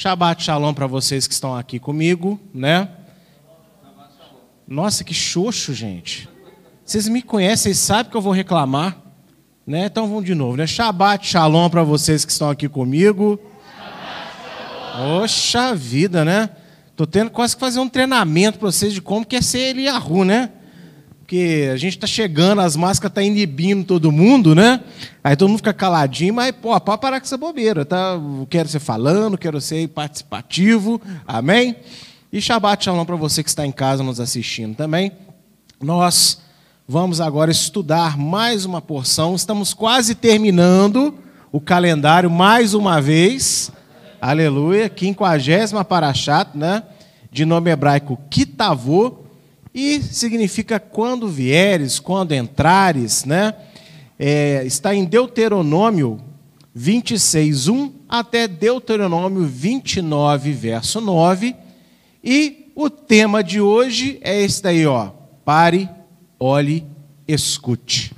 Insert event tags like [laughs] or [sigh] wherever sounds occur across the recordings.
Shabbat Shalom para vocês que estão aqui comigo, né? Nossa, que xoxo, gente. Vocês me conhecem, vocês sabem que eu vou reclamar, né? Então vamos de novo, né? Shabbat Shalom para vocês que estão aqui comigo. Oxa vida, né? Tô tendo quase que fazer um treinamento para vocês de como que é ser Eliahu, né? Porque a gente está chegando, as máscaras estão tá inibindo todo mundo, né? Aí todo mundo fica caladinho, mas, pô, pode parar com essa bobeira, tá? Quero ser falando, quero ser participativo, amém? E Shabbat Shalom para você que está em casa nos assistindo também. Nós vamos agora estudar mais uma porção, estamos quase terminando o calendário mais uma vez, aleluia, quinquagésima Parashat, né? De nome hebraico Kitavô, e significa quando vieres, quando entrares, né? É, está em Deuteronômio 26, 1 até Deuteronômio 29, verso 9. E o tema de hoje é esse daí, ó. Pare, olhe, escute.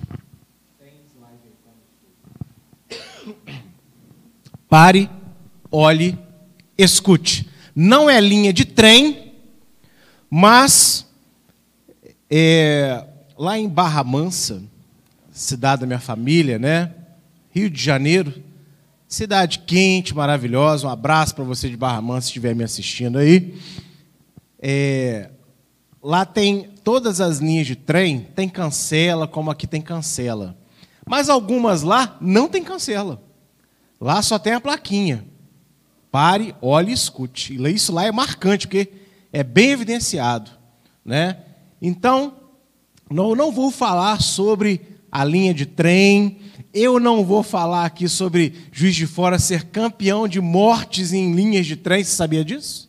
Pare, olhe, escute. Não é linha de trem, mas é, lá em Barra Mansa, cidade da minha família, né? Rio de Janeiro, cidade quente, maravilhosa. Um abraço para você de Barra Mansa, se estiver me assistindo aí. É, lá tem todas as linhas de trem, tem cancela, como aqui tem cancela. Mas algumas lá não tem cancela. Lá só tem a plaquinha. Pare, olhe e escute. Isso lá é marcante, porque é bem evidenciado. Né? Então, eu não vou falar sobre a linha de trem, eu não vou falar aqui sobre Juiz de Fora ser campeão de mortes em linhas de trem, você sabia disso?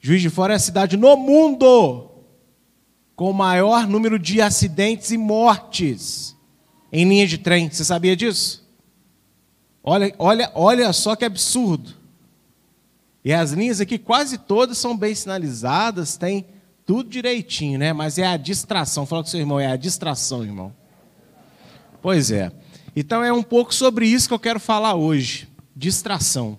Juiz de Fora é a cidade no mundo com o maior número de acidentes e mortes em linhas de trem, você sabia disso? Olha, olha, olha só que absurdo. E as linhas aqui quase todas são bem sinalizadas, tem tudo direitinho, né? Mas é a distração. Fala com seu irmão, é a distração, irmão. Pois é. Então é um pouco sobre isso que eu quero falar hoje. Distração.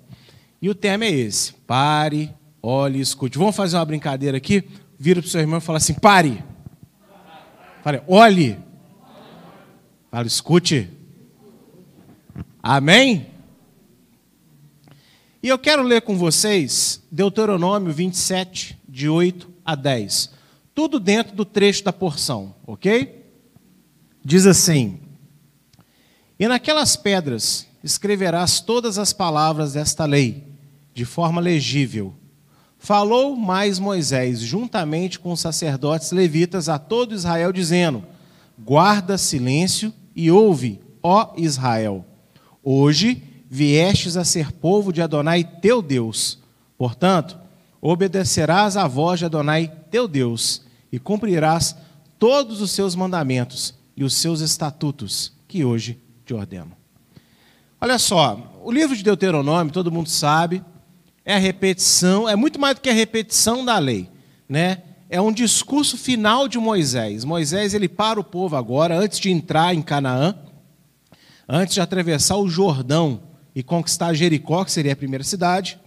E o tema é esse. Pare, olhe, escute. Vamos fazer uma brincadeira aqui? Vira para o seu irmão e fala assim: pare. Fale, olhe. Fala, escute. Amém? E eu quero ler com vocês Deuteronômio 27, de 8 a 10. Tudo dentro do trecho da porção, ok? Diz assim: E naquelas pedras escreverás todas as palavras desta lei, de forma legível. Falou mais Moisés, juntamente com os sacerdotes levitas, a todo Israel, dizendo: Guarda silêncio e ouve, ó Israel. Hoje viestes a ser povo de Adonai teu Deus. Portanto, obedecerás à voz de Adonai teu Deus e cumprirás todos os seus mandamentos e os seus estatutos que hoje te ordeno. Olha só, o livro de Deuteronômio, todo mundo sabe, é a repetição, é muito mais do que a repetição da lei, né? É um discurso final de Moisés. Moisés ele para o povo agora antes de entrar em Canaã, antes de atravessar o Jordão e conquistar Jericó, que seria a primeira cidade.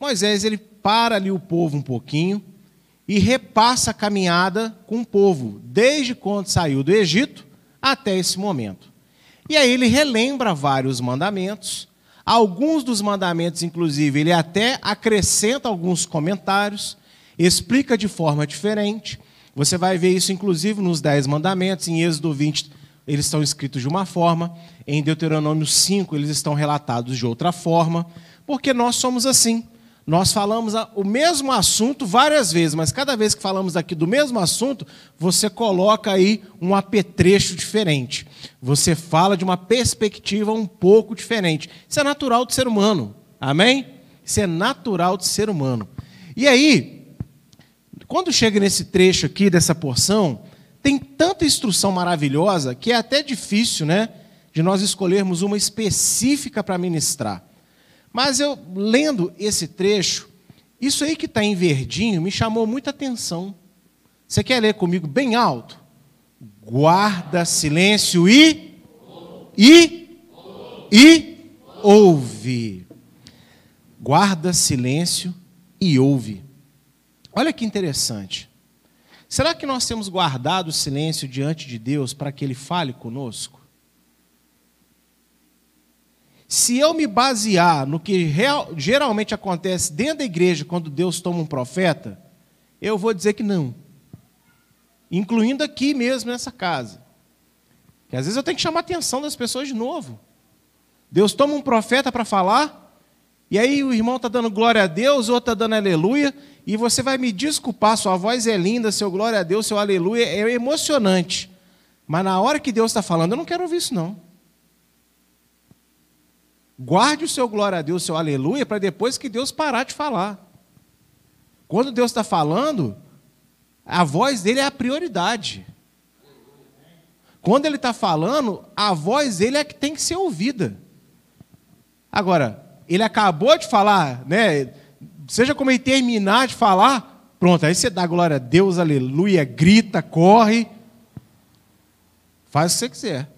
Moisés ele para ali o povo um pouquinho e repassa a caminhada com o povo, desde quando saiu do Egito até esse momento. E aí ele relembra vários mandamentos, alguns dos mandamentos, inclusive, ele até acrescenta alguns comentários, explica de forma diferente. Você vai ver isso, inclusive, nos Dez Mandamentos, em Êxodo 20, eles estão escritos de uma forma, em Deuteronômio 5, eles estão relatados de outra forma, porque nós somos assim. Nós falamos o mesmo assunto várias vezes, mas cada vez que falamos aqui do mesmo assunto, você coloca aí um apetrecho diferente. Você fala de uma perspectiva um pouco diferente. Isso é natural do ser humano. Amém? Isso é natural do ser humano. E aí, quando chega nesse trecho aqui dessa porção, tem tanta instrução maravilhosa que é até difícil, né, de nós escolhermos uma específica para ministrar. Mas eu, lendo esse trecho, isso aí que está em verdinho me chamou muita atenção. Você quer ler comigo bem alto? Guarda silêncio e. E. E. Ouve. guarda silêncio e ouve. Olha que interessante. Será que nós temos guardado o silêncio diante de Deus para que Ele fale conosco? Se eu me basear no que real, geralmente acontece dentro da igreja quando Deus toma um profeta, eu vou dizer que não. Incluindo aqui mesmo nessa casa. Que às vezes eu tenho que chamar a atenção das pessoas de novo. Deus toma um profeta para falar, e aí o irmão está dando glória a Deus, o outro está dando aleluia, e você vai me desculpar, sua voz é linda, seu glória a Deus, seu aleluia é emocionante. Mas na hora que Deus está falando, eu não quero ouvir isso não. Guarde o seu glória a Deus, seu aleluia, para depois que Deus parar de falar. Quando Deus está falando, a voz dele é a prioridade. Quando ele está falando, a voz dele é que tem que ser ouvida. Agora, ele acabou de falar, né? Seja como ele terminar de falar, pronto, aí você dá glória a Deus, aleluia, grita, corre, faz o que você quiser.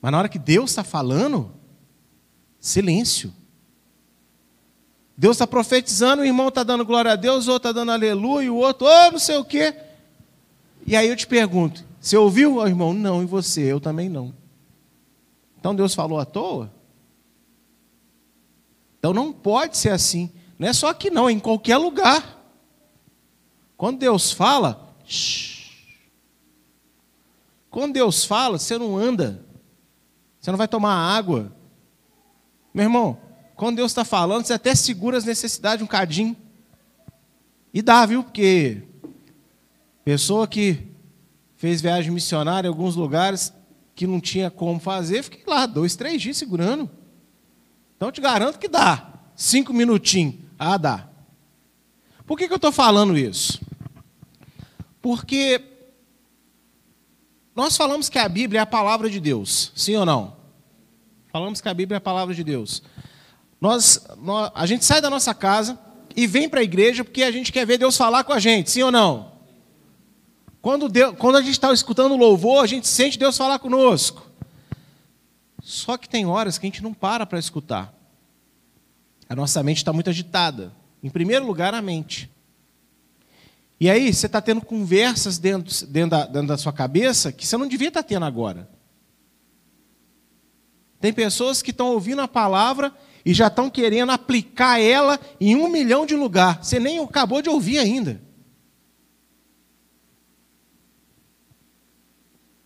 Mas na hora que Deus está falando, Silêncio. Deus está profetizando, o irmão está dando glória a Deus, o outro está dando aleluia, o outro, oh, não sei o quê. E aí eu te pergunto: você ouviu, oh, irmão? Não, e você? Eu também não. Então Deus falou à toa? Então não pode ser assim. Não é só aqui, não, é em qualquer lugar. Quando Deus fala, shh. quando Deus fala, você não anda, você não vai tomar água, meu irmão, quando Deus está falando, você até segura as necessidades um cadinho. E dá, viu? Porque pessoa que fez viagem missionária em alguns lugares que não tinha como fazer, fiquei lá dois, três dias segurando. Então te garanto que dá. Cinco minutinhos. Ah, dá. Por que, que eu estou falando isso? Porque nós falamos que a Bíblia é a palavra de Deus, sim ou não? Falamos que a Bíblia é a palavra de Deus. Nós, nós a gente sai da nossa casa e vem para a igreja porque a gente quer ver Deus falar com a gente, sim ou não? Quando, Deus, quando a gente está escutando louvor, a gente sente Deus falar conosco. Só que tem horas que a gente não para para escutar. A nossa mente está muito agitada. Em primeiro lugar, a mente. E aí, você está tendo conversas dentro, dentro, da, dentro da sua cabeça que você não devia estar tá tendo agora. Tem pessoas que estão ouvindo a palavra e já estão querendo aplicar ela em um milhão de lugar. Você nem acabou de ouvir ainda.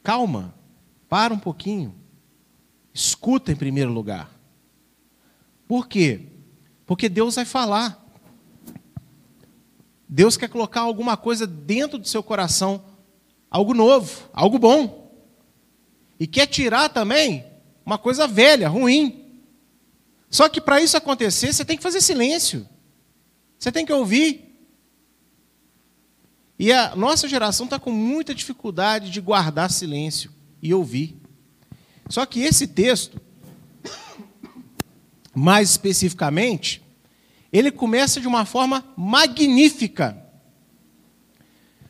Calma, para um pouquinho. Escuta em primeiro lugar. Por quê? Porque Deus vai falar. Deus quer colocar alguma coisa dentro do seu coração, algo novo, algo bom. E quer tirar também uma coisa velha, ruim. Só que para isso acontecer, você tem que fazer silêncio. Você tem que ouvir. E a nossa geração está com muita dificuldade de guardar silêncio e ouvir. Só que esse texto, mais especificamente, ele começa de uma forma magnífica.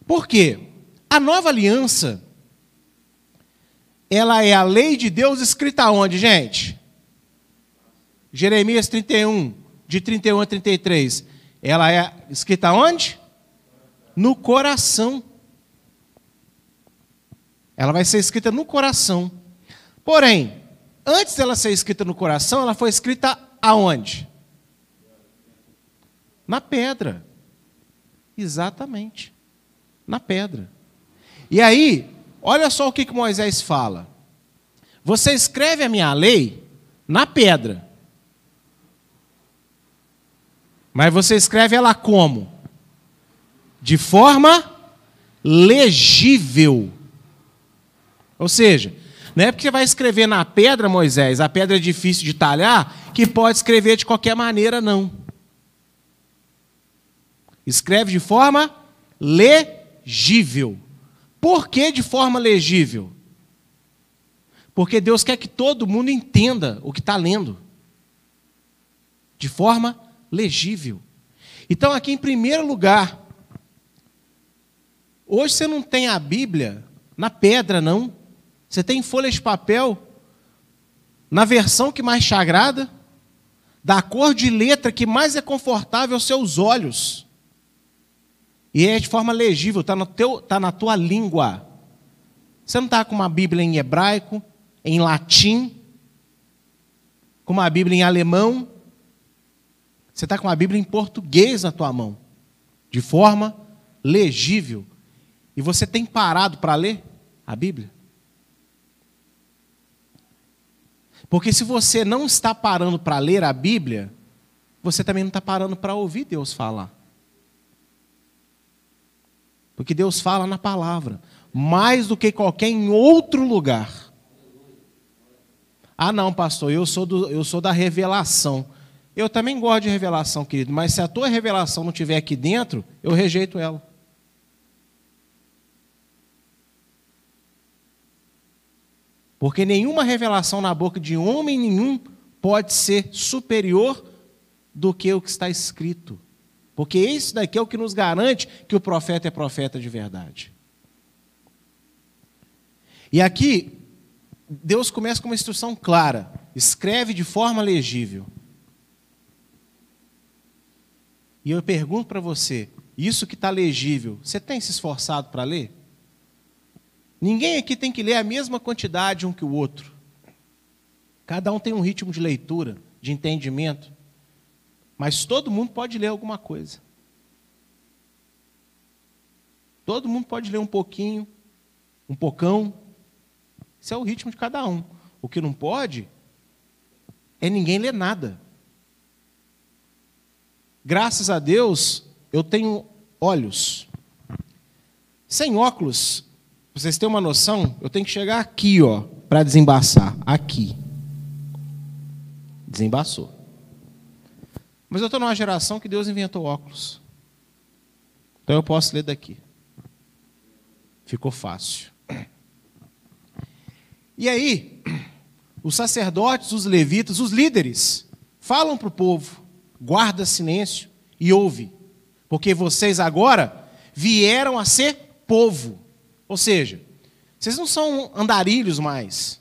Por quê? A nova aliança ela é a lei de Deus escrita onde, gente? Jeremias 31, de 31 a 33. Ela é escrita onde? No coração. Ela vai ser escrita no coração. Porém, antes dela ser escrita no coração, ela foi escrita aonde? Na pedra. Exatamente. Na pedra. E aí, Olha só o que, que Moisés fala. Você escreve a minha lei na pedra. Mas você escreve ela como? De forma legível. Ou seja, não é porque você vai escrever na pedra, Moisés, a pedra é difícil de talhar, que pode escrever de qualquer maneira, não. Escreve de forma legível. Por que de forma legível? Porque Deus quer que todo mundo entenda o que está lendo. De forma legível. Então, aqui em primeiro lugar, hoje você não tem a Bíblia na pedra, não. Você tem folhas de papel na versão que mais te agrada, da cor de letra que mais é confortável aos seus olhos. E é de forma legível, está tá na tua língua. Você não está com uma Bíblia em hebraico, em latim, com uma Bíblia em alemão. Você está com uma Bíblia em português na tua mão, de forma legível. E você tem parado para ler a Bíblia? Porque se você não está parando para ler a Bíblia, você também não está parando para ouvir Deus falar. Porque Deus fala na palavra, mais do que qualquer em outro lugar. Ah, não, pastor, eu sou, do, eu sou da revelação. Eu também gosto de revelação, querido, mas se a tua revelação não estiver aqui dentro, eu rejeito ela. Porque nenhuma revelação na boca de homem nenhum pode ser superior do que o que está escrito. Porque isso daqui é o que nos garante que o profeta é profeta de verdade. E aqui, Deus começa com uma instrução clara: escreve de forma legível. E eu pergunto para você: isso que está legível, você tem se esforçado para ler? Ninguém aqui tem que ler a mesma quantidade um que o outro. Cada um tem um ritmo de leitura, de entendimento. Mas todo mundo pode ler alguma coisa. Todo mundo pode ler um pouquinho, um pocão. Isso é o ritmo de cada um. O que não pode é ninguém ler nada. Graças a Deus, eu tenho olhos. Sem óculos, vocês terem uma noção, eu tenho que chegar aqui, ó, para desembaçar. Aqui. Desembaçou. Mas eu estou numa geração que Deus inventou óculos. Então eu posso ler daqui. Ficou fácil. E aí, os sacerdotes, os levitas, os líderes, falam para o povo: guarda silêncio e ouve, porque vocês agora vieram a ser povo. Ou seja, vocês não são andarilhos mais.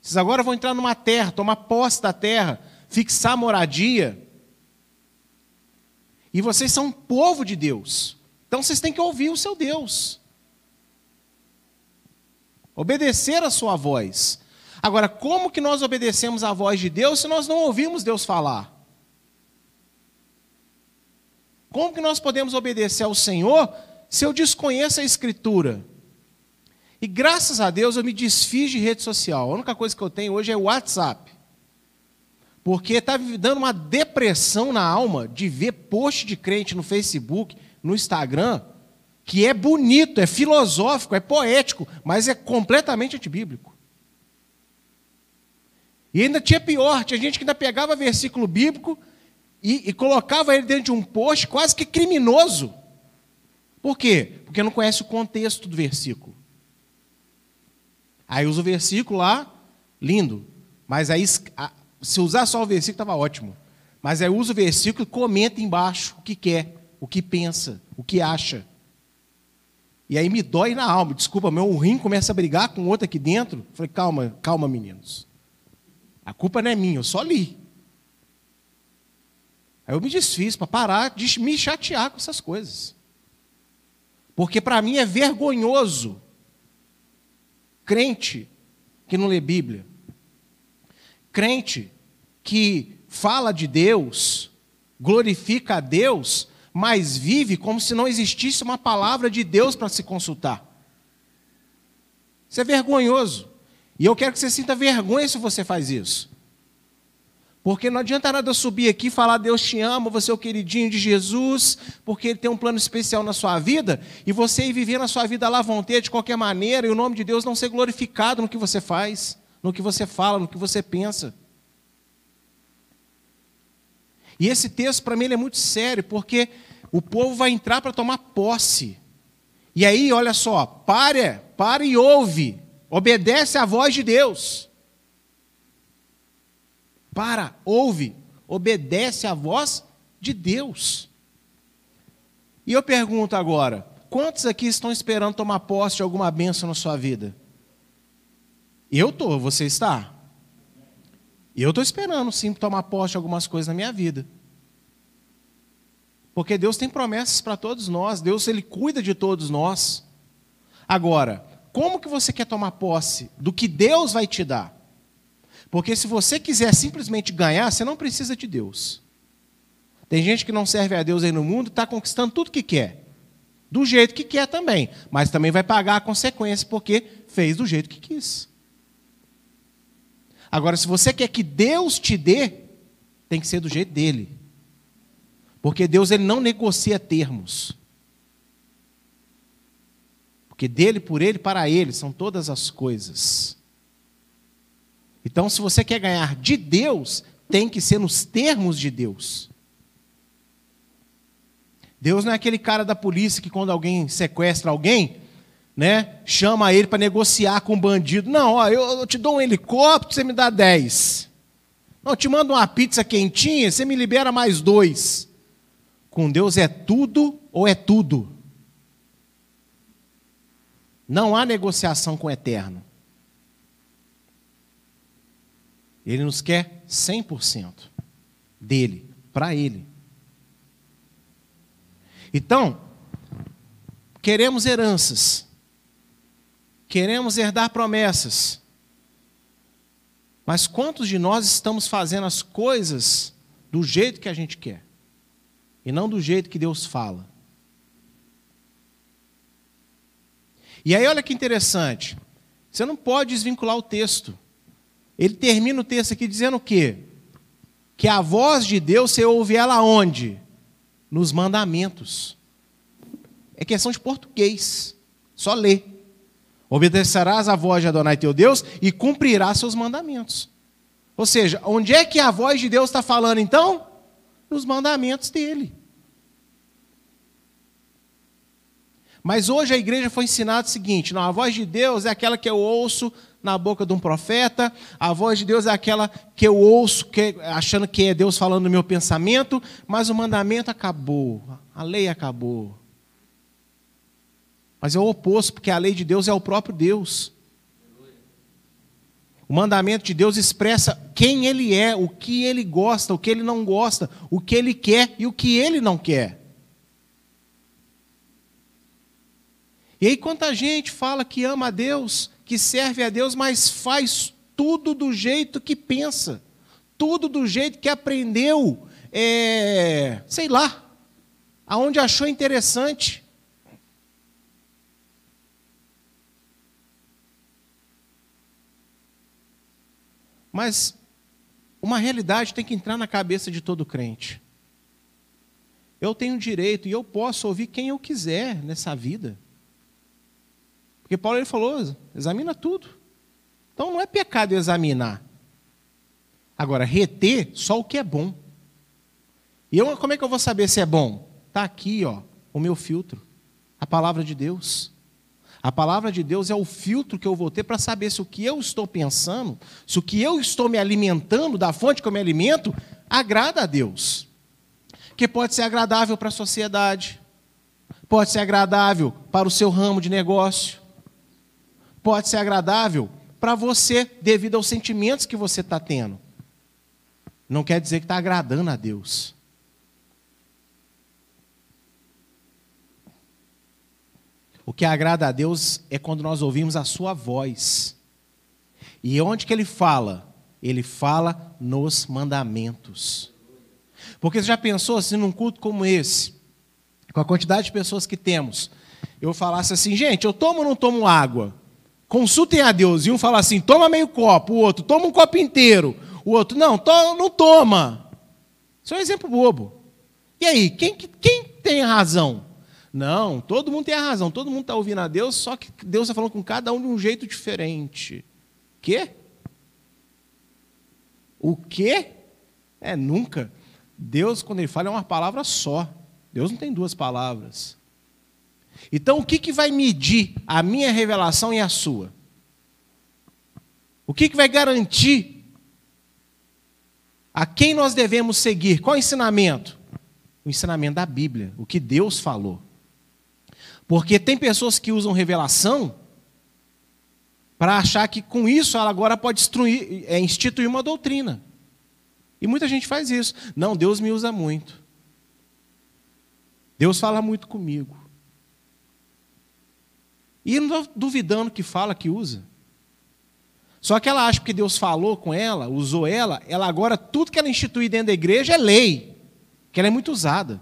Vocês agora vão entrar numa terra, tomar posse da terra, fixar moradia. E vocês são um povo de Deus. Então vocês têm que ouvir o seu Deus. Obedecer a sua voz. Agora, como que nós obedecemos a voz de Deus se nós não ouvimos Deus falar? Como que nós podemos obedecer ao Senhor se eu desconheço a Escritura? E graças a Deus eu me desfiz de rede social. A única coisa que eu tenho hoje é o WhatsApp. Porque está dando uma depressão na alma de ver post de crente no Facebook, no Instagram, que é bonito, é filosófico, é poético, mas é completamente antibíblico. E ainda tinha pior, tinha gente que ainda pegava versículo bíblico e, e colocava ele dentro de um post quase que criminoso. Por quê? Porque não conhece o contexto do versículo. Aí usa o versículo lá, lindo. Mas aí, se usar só o versículo, estava ótimo. Mas aí usa o versículo e comenta embaixo o que quer, o que pensa, o que acha. E aí me dói na alma. Desculpa, meu rim começa a brigar com outro aqui dentro. falei, calma, calma, meninos. A culpa não é minha, eu só li. Aí eu me desfiz para parar de me chatear com essas coisas. Porque para mim é vergonhoso crente que não lê Bíblia, crente que fala de Deus, glorifica a Deus, mas vive como se não existisse uma palavra de Deus para se consultar. Isso é vergonhoso. E eu quero que você sinta vergonha se você faz isso. Porque não adianta nada eu subir aqui e falar Deus te ama, você é o queridinho de Jesus, porque Ele tem um plano especial na sua vida, e você ir viver na sua vida lá vontade de qualquer maneira, e o nome de Deus não ser glorificado no que você faz, no que você fala, no que você pensa. E esse texto para mim é muito sério, porque o povo vai entrar para tomar posse. E aí, olha só, pare, pare e ouve, obedece à voz de Deus. Para, ouve, obedece à voz de Deus. E eu pergunto agora: quantos aqui estão esperando tomar posse de alguma bênção na sua vida? Eu estou, você está? E eu estou esperando, sim, tomar posse de algumas coisas na minha vida. Porque Deus tem promessas para todos nós, Deus ele cuida de todos nós. Agora, como que você quer tomar posse do que Deus vai te dar? Porque se você quiser simplesmente ganhar, você não precisa de Deus. Tem gente que não serve a Deus aí no mundo e está conquistando tudo que quer. Do jeito que quer também. Mas também vai pagar a consequência porque fez do jeito que quis. Agora, se você quer que Deus te dê, tem que ser do jeito dele. Porque Deus ele não negocia termos. Porque dele, por ele, para ele são todas as coisas. Então, se você quer ganhar de Deus, tem que ser nos termos de Deus. Deus não é aquele cara da polícia que quando alguém sequestra alguém, né, chama ele para negociar com o bandido. Não, ó, eu, eu, te dou um helicóptero, você me dá 10. Não, eu te mando uma pizza quentinha, você me libera mais dois. Com Deus é tudo ou é tudo. Não há negociação com o eterno. Ele nos quer 100% dele, para ele. Então, queremos heranças, queremos herdar promessas, mas quantos de nós estamos fazendo as coisas do jeito que a gente quer? e não do jeito que Deus fala. E aí, olha que interessante. Você não pode desvincular o texto. Ele termina o texto aqui dizendo o quê? Que a voz de Deus você ouve ela onde? Nos mandamentos. É questão de português. Só lê. Obedecerás a voz de Adonai teu Deus e cumprirás seus mandamentos. Ou seja, onde é que a voz de Deus está falando então? Nos mandamentos dele. Mas hoje a igreja foi ensinada o seguinte: não, a voz de Deus é aquela que eu ouço na boca de um profeta, a voz de Deus é aquela que eu ouço que, achando que é Deus falando no meu pensamento, mas o mandamento acabou, a lei acabou. Mas é o oposto, porque a lei de Deus é o próprio Deus. O mandamento de Deus expressa quem Ele é, o que Ele gosta, o que Ele não gosta, o que Ele quer e o que Ele não quer. E aí, quanta gente fala que ama a Deus, que serve a Deus, mas faz tudo do jeito que pensa, tudo do jeito que aprendeu, é, sei lá, aonde achou interessante. Mas uma realidade tem que entrar na cabeça de todo crente. Eu tenho direito e eu posso ouvir quem eu quiser nessa vida. Porque Paulo ele falou: examina tudo. Então não é pecado examinar. Agora, reter só o que é bom. E eu, como é que eu vou saber se é bom? Está aqui, ó, o meu filtro. A palavra de Deus. A palavra de Deus é o filtro que eu vou ter para saber se o que eu estou pensando, se o que eu estou me alimentando, da fonte que eu me alimento, agrada a Deus. Que pode ser agradável para a sociedade, pode ser agradável para o seu ramo de negócio, pode ser agradável para você devido aos sentimentos que você está tendo. Não quer dizer que está agradando a Deus. O que agrada a Deus é quando nós ouvimos a sua voz. E onde que ele fala? Ele fala nos mandamentos. Porque você já pensou assim num culto como esse, com a quantidade de pessoas que temos, eu falasse assim, gente, eu tomo ou não tomo água? Consultem a Deus. E um fala assim: toma meio copo. O outro, toma um copo inteiro. O outro, não, to, não toma. Isso é um exemplo bobo. E aí, quem, quem tem razão? Não, todo mundo tem a razão. Todo mundo está ouvindo a Deus, só que Deus está falando com cada um de um jeito diferente. Quê? O quê? É, nunca. Deus, quando ele fala, é uma palavra só. Deus não tem duas palavras. Então, o que, que vai medir a minha revelação e a sua? O que, que vai garantir a quem nós devemos seguir? Qual o ensinamento? O ensinamento da Bíblia, o que Deus falou. Porque tem pessoas que usam revelação para achar que com isso ela agora pode instruir, é, instituir uma doutrina. E muita gente faz isso. Não, Deus me usa muito. Deus fala muito comigo. E não estou duvidando que fala, que usa. Só que ela acha que Deus falou com ela, usou ela, ela agora, tudo que ela institui dentro da igreja é lei, que ela é muito usada.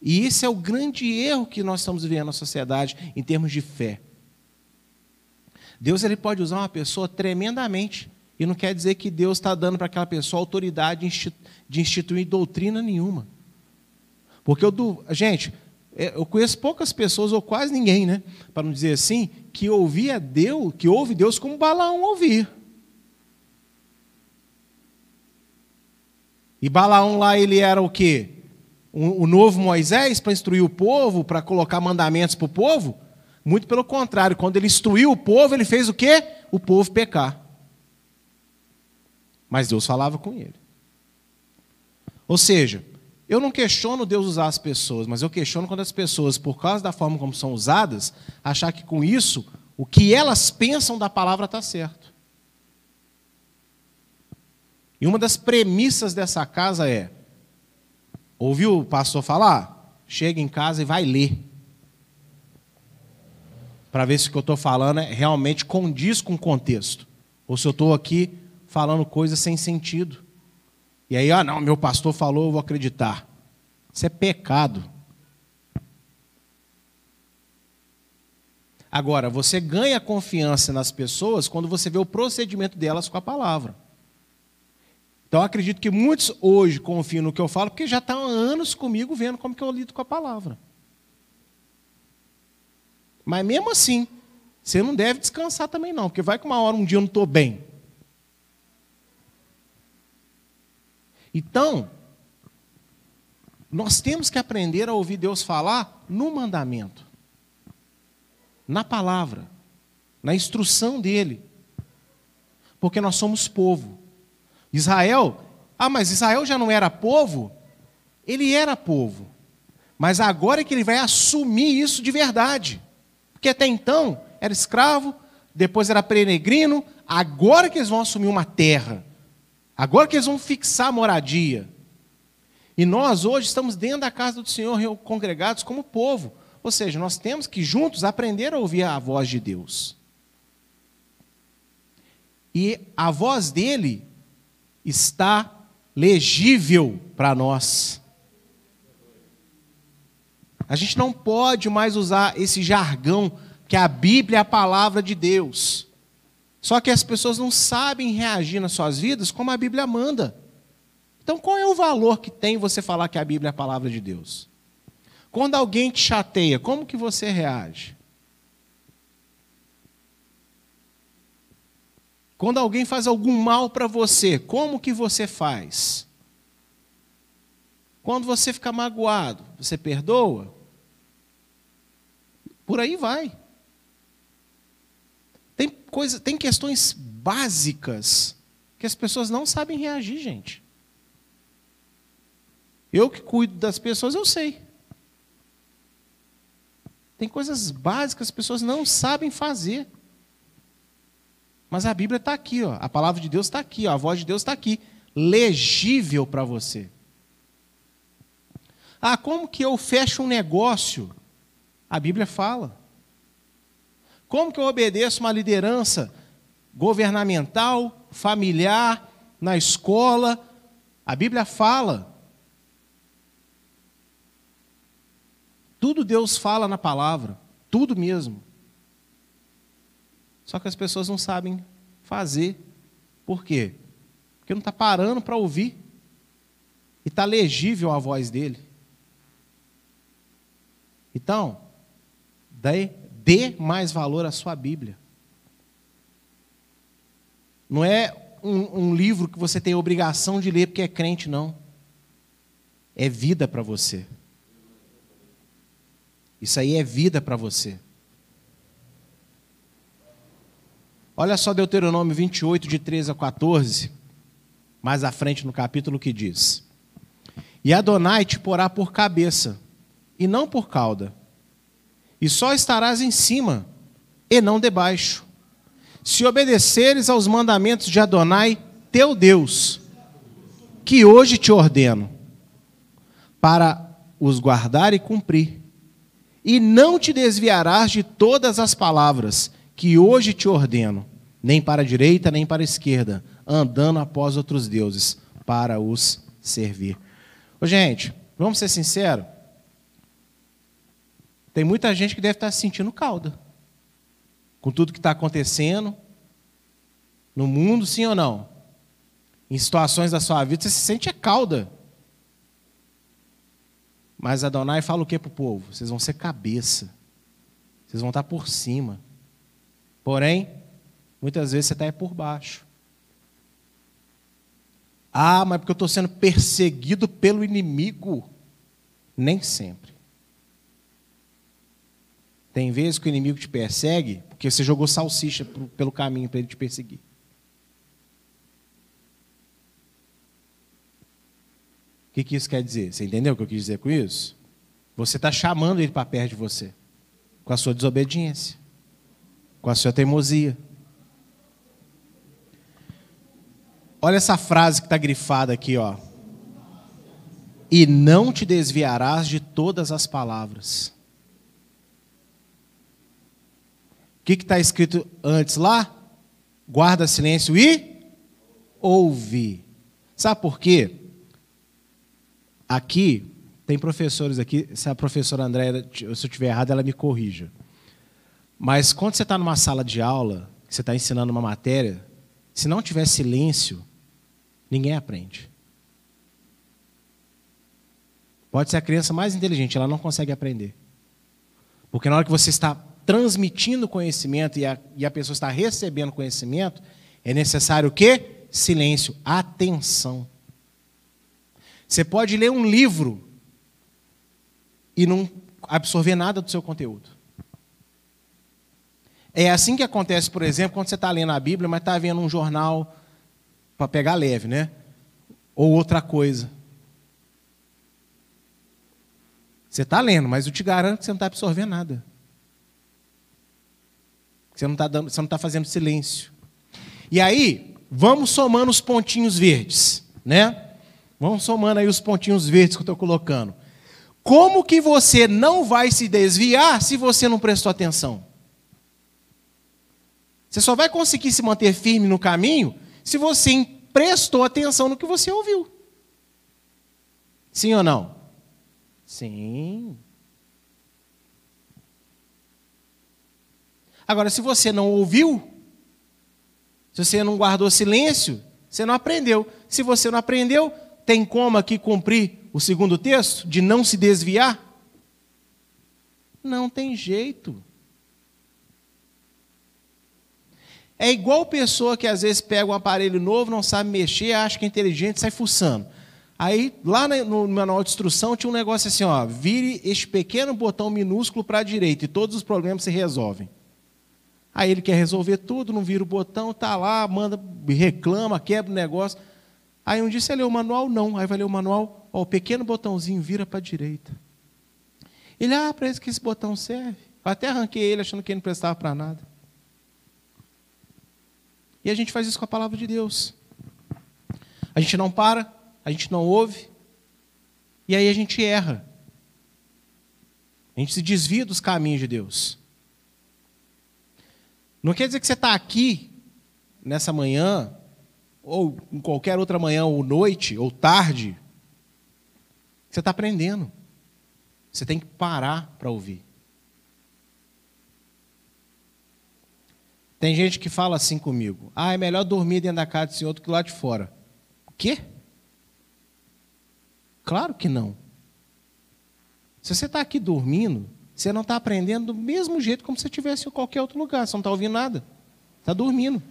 E esse é o grande erro que nós estamos vivendo na sociedade em termos de fé. Deus ele pode usar uma pessoa tremendamente, e não quer dizer que Deus está dando para aquela pessoa autoridade de instituir doutrina nenhuma. Porque eu, gente, é, eu conheço poucas pessoas, ou quase ninguém, né? Para não dizer assim, que ouvia Deus, que ouve Deus como Balaão ouvir. E Balaão lá ele era o quê? O, novo Moisés para instruir o povo, para colocar mandamentos para o povo? Muito pelo contrário, quando ele instruiu o povo, ele fez o quê? O povo pecar. Mas Deus falava com ele. Ou seja, eu não questiono Deus usar as pessoas, mas eu questiono quando as pessoas, por causa da forma como são usadas, achar que com isso o que elas pensam da palavra está certo. E uma das premissas dessa casa é: ouviu o pastor falar? Chega em casa e vai ler. Para ver se o que eu estou falando é, realmente condiz com o contexto. Ou se eu estou aqui falando coisas sem sentido. E aí, ah, não, meu pastor falou, eu vou acreditar. Isso é pecado. Agora, você ganha confiança nas pessoas quando você vê o procedimento delas com a palavra. Então, acredito que muitos hoje confiam no que eu falo, porque já estão há anos comigo vendo como que eu lido com a palavra. Mas mesmo assim, você não deve descansar também não, porque vai que uma hora, um dia eu não estou bem. Então, nós temos que aprender a ouvir Deus falar no mandamento, na palavra, na instrução dele. Porque nós somos povo. Israel, ah, mas Israel já não era povo? Ele era povo. Mas agora é que ele vai assumir isso de verdade. Porque até então era escravo, depois era peregrino, agora que eles vão assumir uma terra. Agora que eles vão fixar a moradia. E nós hoje estamos dentro da casa do Senhor, congregados como povo. Ou seja, nós temos que juntos aprender a ouvir a voz de Deus. E a voz dele está legível para nós. A gente não pode mais usar esse jargão que a Bíblia é a palavra de Deus. Só que as pessoas não sabem reagir nas suas vidas como a Bíblia manda. Então, qual é o valor que tem você falar que a Bíblia é a palavra de Deus? Quando alguém te chateia, como que você reage? Quando alguém faz algum mal para você, como que você faz? Quando você fica magoado, você perdoa? Por aí vai. Tem, coisa, tem questões básicas que as pessoas não sabem reagir, gente. Eu que cuido das pessoas, eu sei. Tem coisas básicas que as pessoas não sabem fazer. Mas a Bíblia está aqui, ó. a palavra de Deus está aqui, ó. a voz de Deus está aqui, legível para você. Ah, como que eu fecho um negócio? A Bíblia fala. Como que eu obedeço uma liderança governamental, familiar, na escola? A Bíblia fala. Tudo Deus fala na palavra, tudo mesmo. Só que as pessoas não sabem fazer. Por quê? Porque não está parando para ouvir. E está legível a voz dele. Então, daí Dê mais valor à sua Bíblia. Não é um, um livro que você tem obrigação de ler porque é crente, não. É vida para você. Isso aí é vida para você. Olha só Deuteronômio 28, de 13 a 14, mais à frente no capítulo que diz: E Adonai te porá por cabeça, e não por cauda, e só estarás em cima e não debaixo. se obedeceres aos mandamentos de Adonai, teu Deus, que hoje te ordeno, para os guardar e cumprir. E não te desviarás de todas as palavras que hoje te ordeno, nem para a direita, nem para a esquerda, andando após outros deuses, para os servir. Ô, gente, vamos ser sinceros? Tem muita gente que deve estar se sentindo calda com tudo que está acontecendo no mundo, sim ou não? Em situações da sua vida, você se sente a cauda. Mas Adonai fala o que para o povo? Vocês vão ser cabeça. Vocês vão estar por cima. Porém, muitas vezes você está por baixo. Ah, mas porque eu estou sendo perseguido pelo inimigo. Nem sempre. Tem vezes que o inimigo te persegue porque você jogou salsicha pelo caminho para ele te perseguir. O que, que isso quer dizer? Você entendeu o que eu quis dizer com isso? Você está chamando ele para perto de você, com a sua desobediência, com a sua teimosia. Olha essa frase que está grifada aqui, ó. E não te desviarás de todas as palavras. que está escrito antes lá? Guarda silêncio e ouve. Sabe por quê? Aqui, tem professores aqui, se a professora Andréia, se eu estiver errado, ela me corrija. Mas quando você está numa sala de aula, você está ensinando uma matéria, se não tiver silêncio, ninguém aprende. Pode ser a criança mais inteligente, ela não consegue aprender. Porque na hora que você está transmitindo conhecimento e a, e a pessoa está recebendo conhecimento, é necessário o quê? Silêncio, atenção. Você pode ler um livro e não absorver nada do seu conteúdo. É assim que acontece, por exemplo, quando você está lendo a Bíblia, mas está vendo um jornal para pegar leve, né? Ou outra coisa. Você está lendo, mas eu te garanto que você não está absorvendo nada. Você não está está fazendo silêncio. E aí, vamos somando os pontinhos verdes, né? Vamos somando aí os pontinhos verdes que eu estou colocando. Como que você não vai se desviar se você não prestou atenção? Você só vai conseguir se manter firme no caminho se você prestou atenção no que você ouviu. Sim ou não? Sim. Agora, se você não ouviu, se você não guardou silêncio, você não aprendeu. Se você não aprendeu, tem como aqui cumprir o segundo texto, de não se desviar? Não tem jeito. É igual pessoa que às vezes pega um aparelho novo, não sabe mexer, acha que é inteligente, sai fuçando. Aí, lá no manual de instrução, tinha um negócio assim: ó, vire este pequeno botão minúsculo para a direita e todos os problemas se resolvem. Aí ele quer resolver tudo, não vira o botão, tá lá, manda, reclama, quebra o negócio. Aí um dia você lê o manual, não. Aí vai ler o manual, ó, o pequeno botãozinho vira para a direita. Ele, ah, para isso que esse botão serve. Eu até arranquei ele achando que ele não prestava para nada. E a gente faz isso com a palavra de Deus. A gente não para, a gente não ouve, e aí a gente erra. A gente se desvia dos caminhos de Deus. Não quer dizer que você está aqui nessa manhã, ou em qualquer outra manhã, ou noite, ou tarde, você está aprendendo. Você tem que parar para ouvir. Tem gente que fala assim comigo: ah, é melhor dormir dentro da casa Senhor do que lá de fora. O quê? Claro que não. Se você está aqui dormindo, você não está aprendendo do mesmo jeito como se você estivesse em qualquer outro lugar. Você não está ouvindo nada. Está dormindo.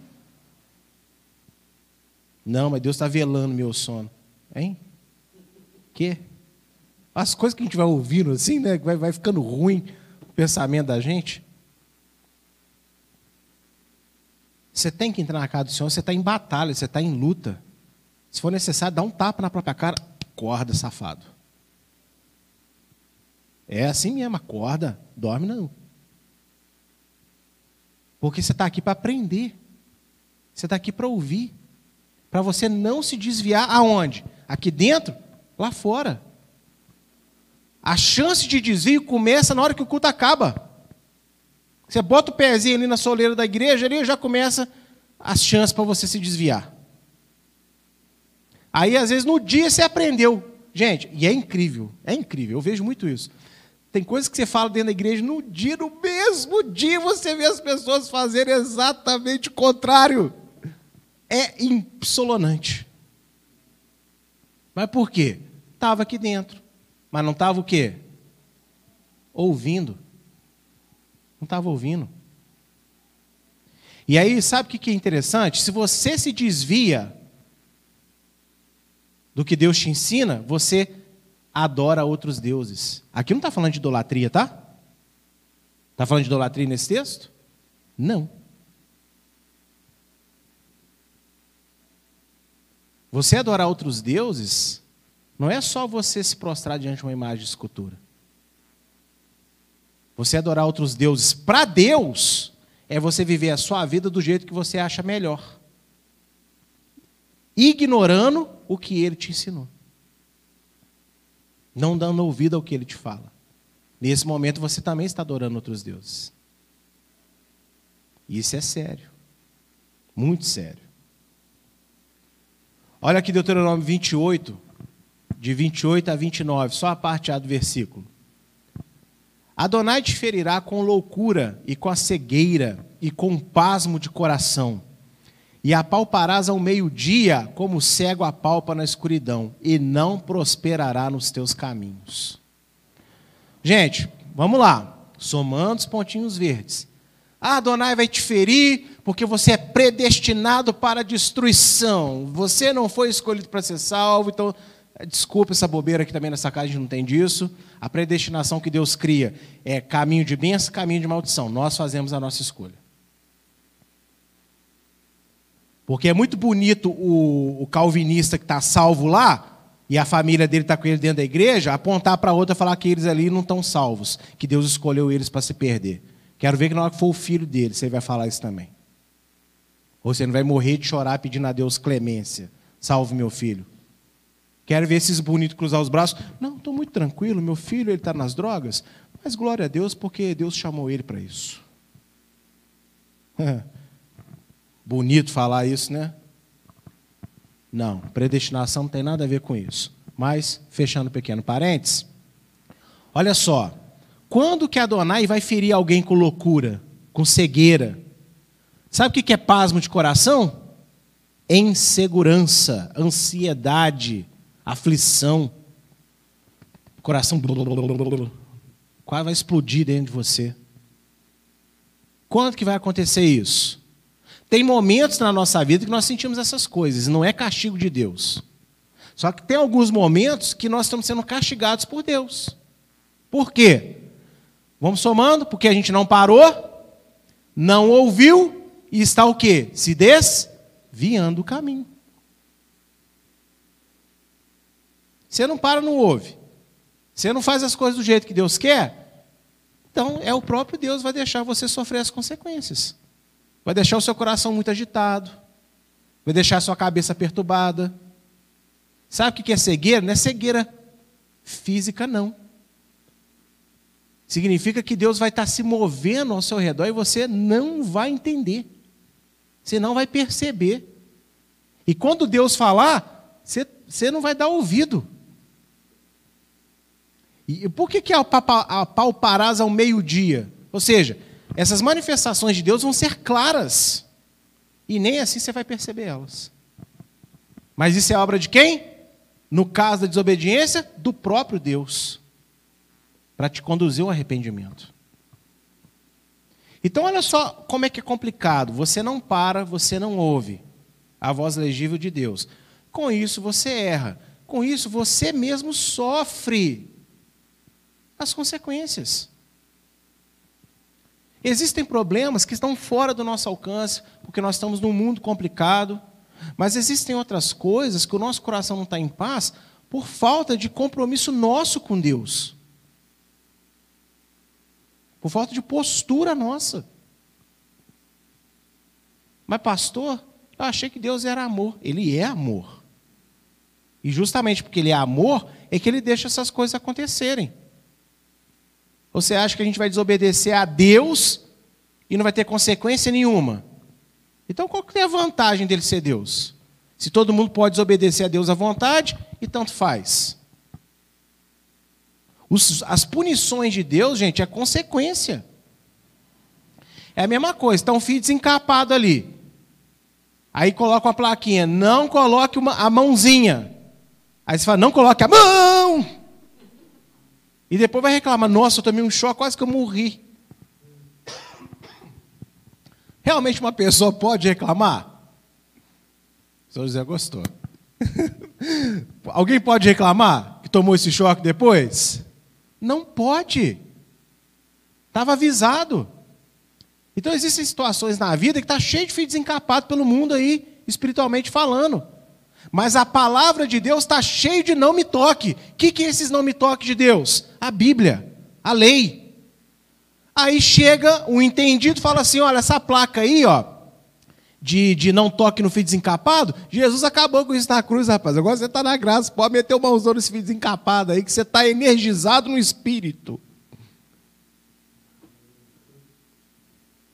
Não, mas Deus está velando meu sono. Hein? Que? As coisas que a gente vai ouvindo assim, né? Vai, vai ficando ruim o pensamento da gente. Você tem que entrar na casa do Senhor, você está em batalha, você está em luta. Se for necessário, dá um tapa na própria cara. Acorda, safado. É assim mesmo, acorda, dorme não. Porque você está aqui para aprender. Você está aqui para ouvir. Para você não se desviar aonde? Aqui dentro? Lá fora. A chance de desvio começa na hora que o culto acaba. Você bota o pezinho ali na soleira da igreja, ali já começa as chances para você se desviar. Aí, às vezes, no dia você aprendeu. Gente, e é incrível, é incrível, eu vejo muito isso. Tem coisas que você fala dentro da igreja, no dia, no mesmo dia, você vê as pessoas fazerem exatamente o contrário. É impressionante. Mas por quê? Estava aqui dentro. Mas não estava o quê? Ouvindo. Não estava ouvindo. E aí, sabe o que é interessante? Se você se desvia do que Deus te ensina, você adora outros deuses. Aqui não está falando de idolatria, tá? Está falando de idolatria nesse texto? Não. Você adorar outros deuses não é só você se prostrar diante de uma imagem de escultura. Você adorar outros deuses para Deus é você viver a sua vida do jeito que você acha melhor, ignorando o que ele te ensinou, não dando ouvido ao que ele te fala. Nesse momento você também está adorando outros deuses. Isso é sério, muito sério. Olha aqui Deuteronômio 28, de 28 a 29, só a parte A do versículo. Adonai te ferirá com loucura e com a cegueira e com pasmo de coração. E apalparás ao meio-dia como o cego apalpa na escuridão, e não prosperará nos teus caminhos. Gente, vamos lá. Somando os pontinhos verdes. Ah, Adonai vai te ferir porque você é predestinado para a destruição. Você não foi escolhido para ser salvo, então desculpa essa bobeira aqui também nessa casa, a gente não tem disso. A predestinação que Deus cria é caminho de bênção, caminho de maldição. Nós fazemos a nossa escolha. Porque é muito bonito o, o calvinista que está salvo lá, e a família dele está com ele dentro da igreja, apontar para outra e falar que eles ali não estão salvos, que Deus escolheu eles para se perder. Quero ver que na hora que for o filho dele, você vai falar isso também. Ou você não vai morrer de chorar pedindo a Deus clemência. Salve meu filho. Quero ver esses bonitos cruzar os braços. Não, estou muito tranquilo, meu filho ele está nas drogas. Mas glória a Deus, porque Deus chamou ele para isso. [laughs] Bonito falar isso, né? Não, predestinação não tem nada a ver com isso. Mas, fechando um pequeno parênteses, olha só. Quando que Adonai vai ferir alguém com loucura, com cegueira? Sabe o que é pasmo de coração? Insegurança, ansiedade, aflição. Coração quase vai explodir dentro de você. Quando que vai acontecer isso? Tem momentos na nossa vida que nós sentimos essas coisas, não é castigo de Deus. Só que tem alguns momentos que nós estamos sendo castigados por Deus. Por quê? Vamos somando, porque a gente não parou, não ouviu e está o quê? Se desviando o caminho. Você não para, não ouve. Você não faz as coisas do jeito que Deus quer. Então é o próprio Deus vai deixar você sofrer as consequências. Vai deixar o seu coração muito agitado. Vai deixar a sua cabeça perturbada. Sabe o que é cegueira? Não é cegueira física, não significa que Deus vai estar se movendo ao seu redor e você não vai entender. Você não vai perceber. E quando Deus falar, você, você não vai dar ouvido. E por que, que apalparás ao meio-dia? Ou seja, essas manifestações de Deus vão ser claras. E nem assim você vai perceber elas. Mas isso é obra de quem? No caso da desobediência, do próprio Deus para te conduzir ao arrependimento. Então, olha só como é que é complicado. Você não para, você não ouve a voz legível de Deus. Com isso, você erra. Com isso, você mesmo sofre as consequências. Existem problemas que estão fora do nosso alcance, porque nós estamos num mundo complicado, mas existem outras coisas que o nosso coração não está em paz por falta de compromisso nosso com Deus por falta de postura nossa. Mas, pastor, Eu achei que Deus era amor. Ele é amor. E justamente porque ele é amor, é que ele deixa essas coisas acontecerem. Você acha que a gente vai desobedecer a Deus e não vai ter consequência nenhuma? Então qual que é a vantagem dele ser Deus? Se todo mundo pode desobedecer a Deus à vontade, e tanto faz. Os, as punições de Deus, gente, é consequência. É a mesma coisa, está um filho desencapado ali. Aí coloca uma plaquinha, não coloque uma, a mãozinha. Aí você fala, não coloque a mão. E depois vai reclamar, nossa, eu tomei um choque, quase que eu morri. Realmente uma pessoa pode reclamar? O senhor José gostou. [laughs] Alguém pode reclamar que tomou esse choque depois? Não pode. Estava avisado. Então existem situações na vida que está cheio de filho desencapado pelo mundo aí, espiritualmente falando. Mas a palavra de Deus está cheia de não me toque. O que, que é esses não me toque de Deus? A Bíblia, a lei. Aí chega o entendido e fala assim: olha, essa placa aí, ó, de, de não toque no filho desencapado, Jesus acabou com isso na cruz, rapaz. Agora você está na graça, pode meter o mãozão nesse filho desencapado aí, que você está energizado no espírito.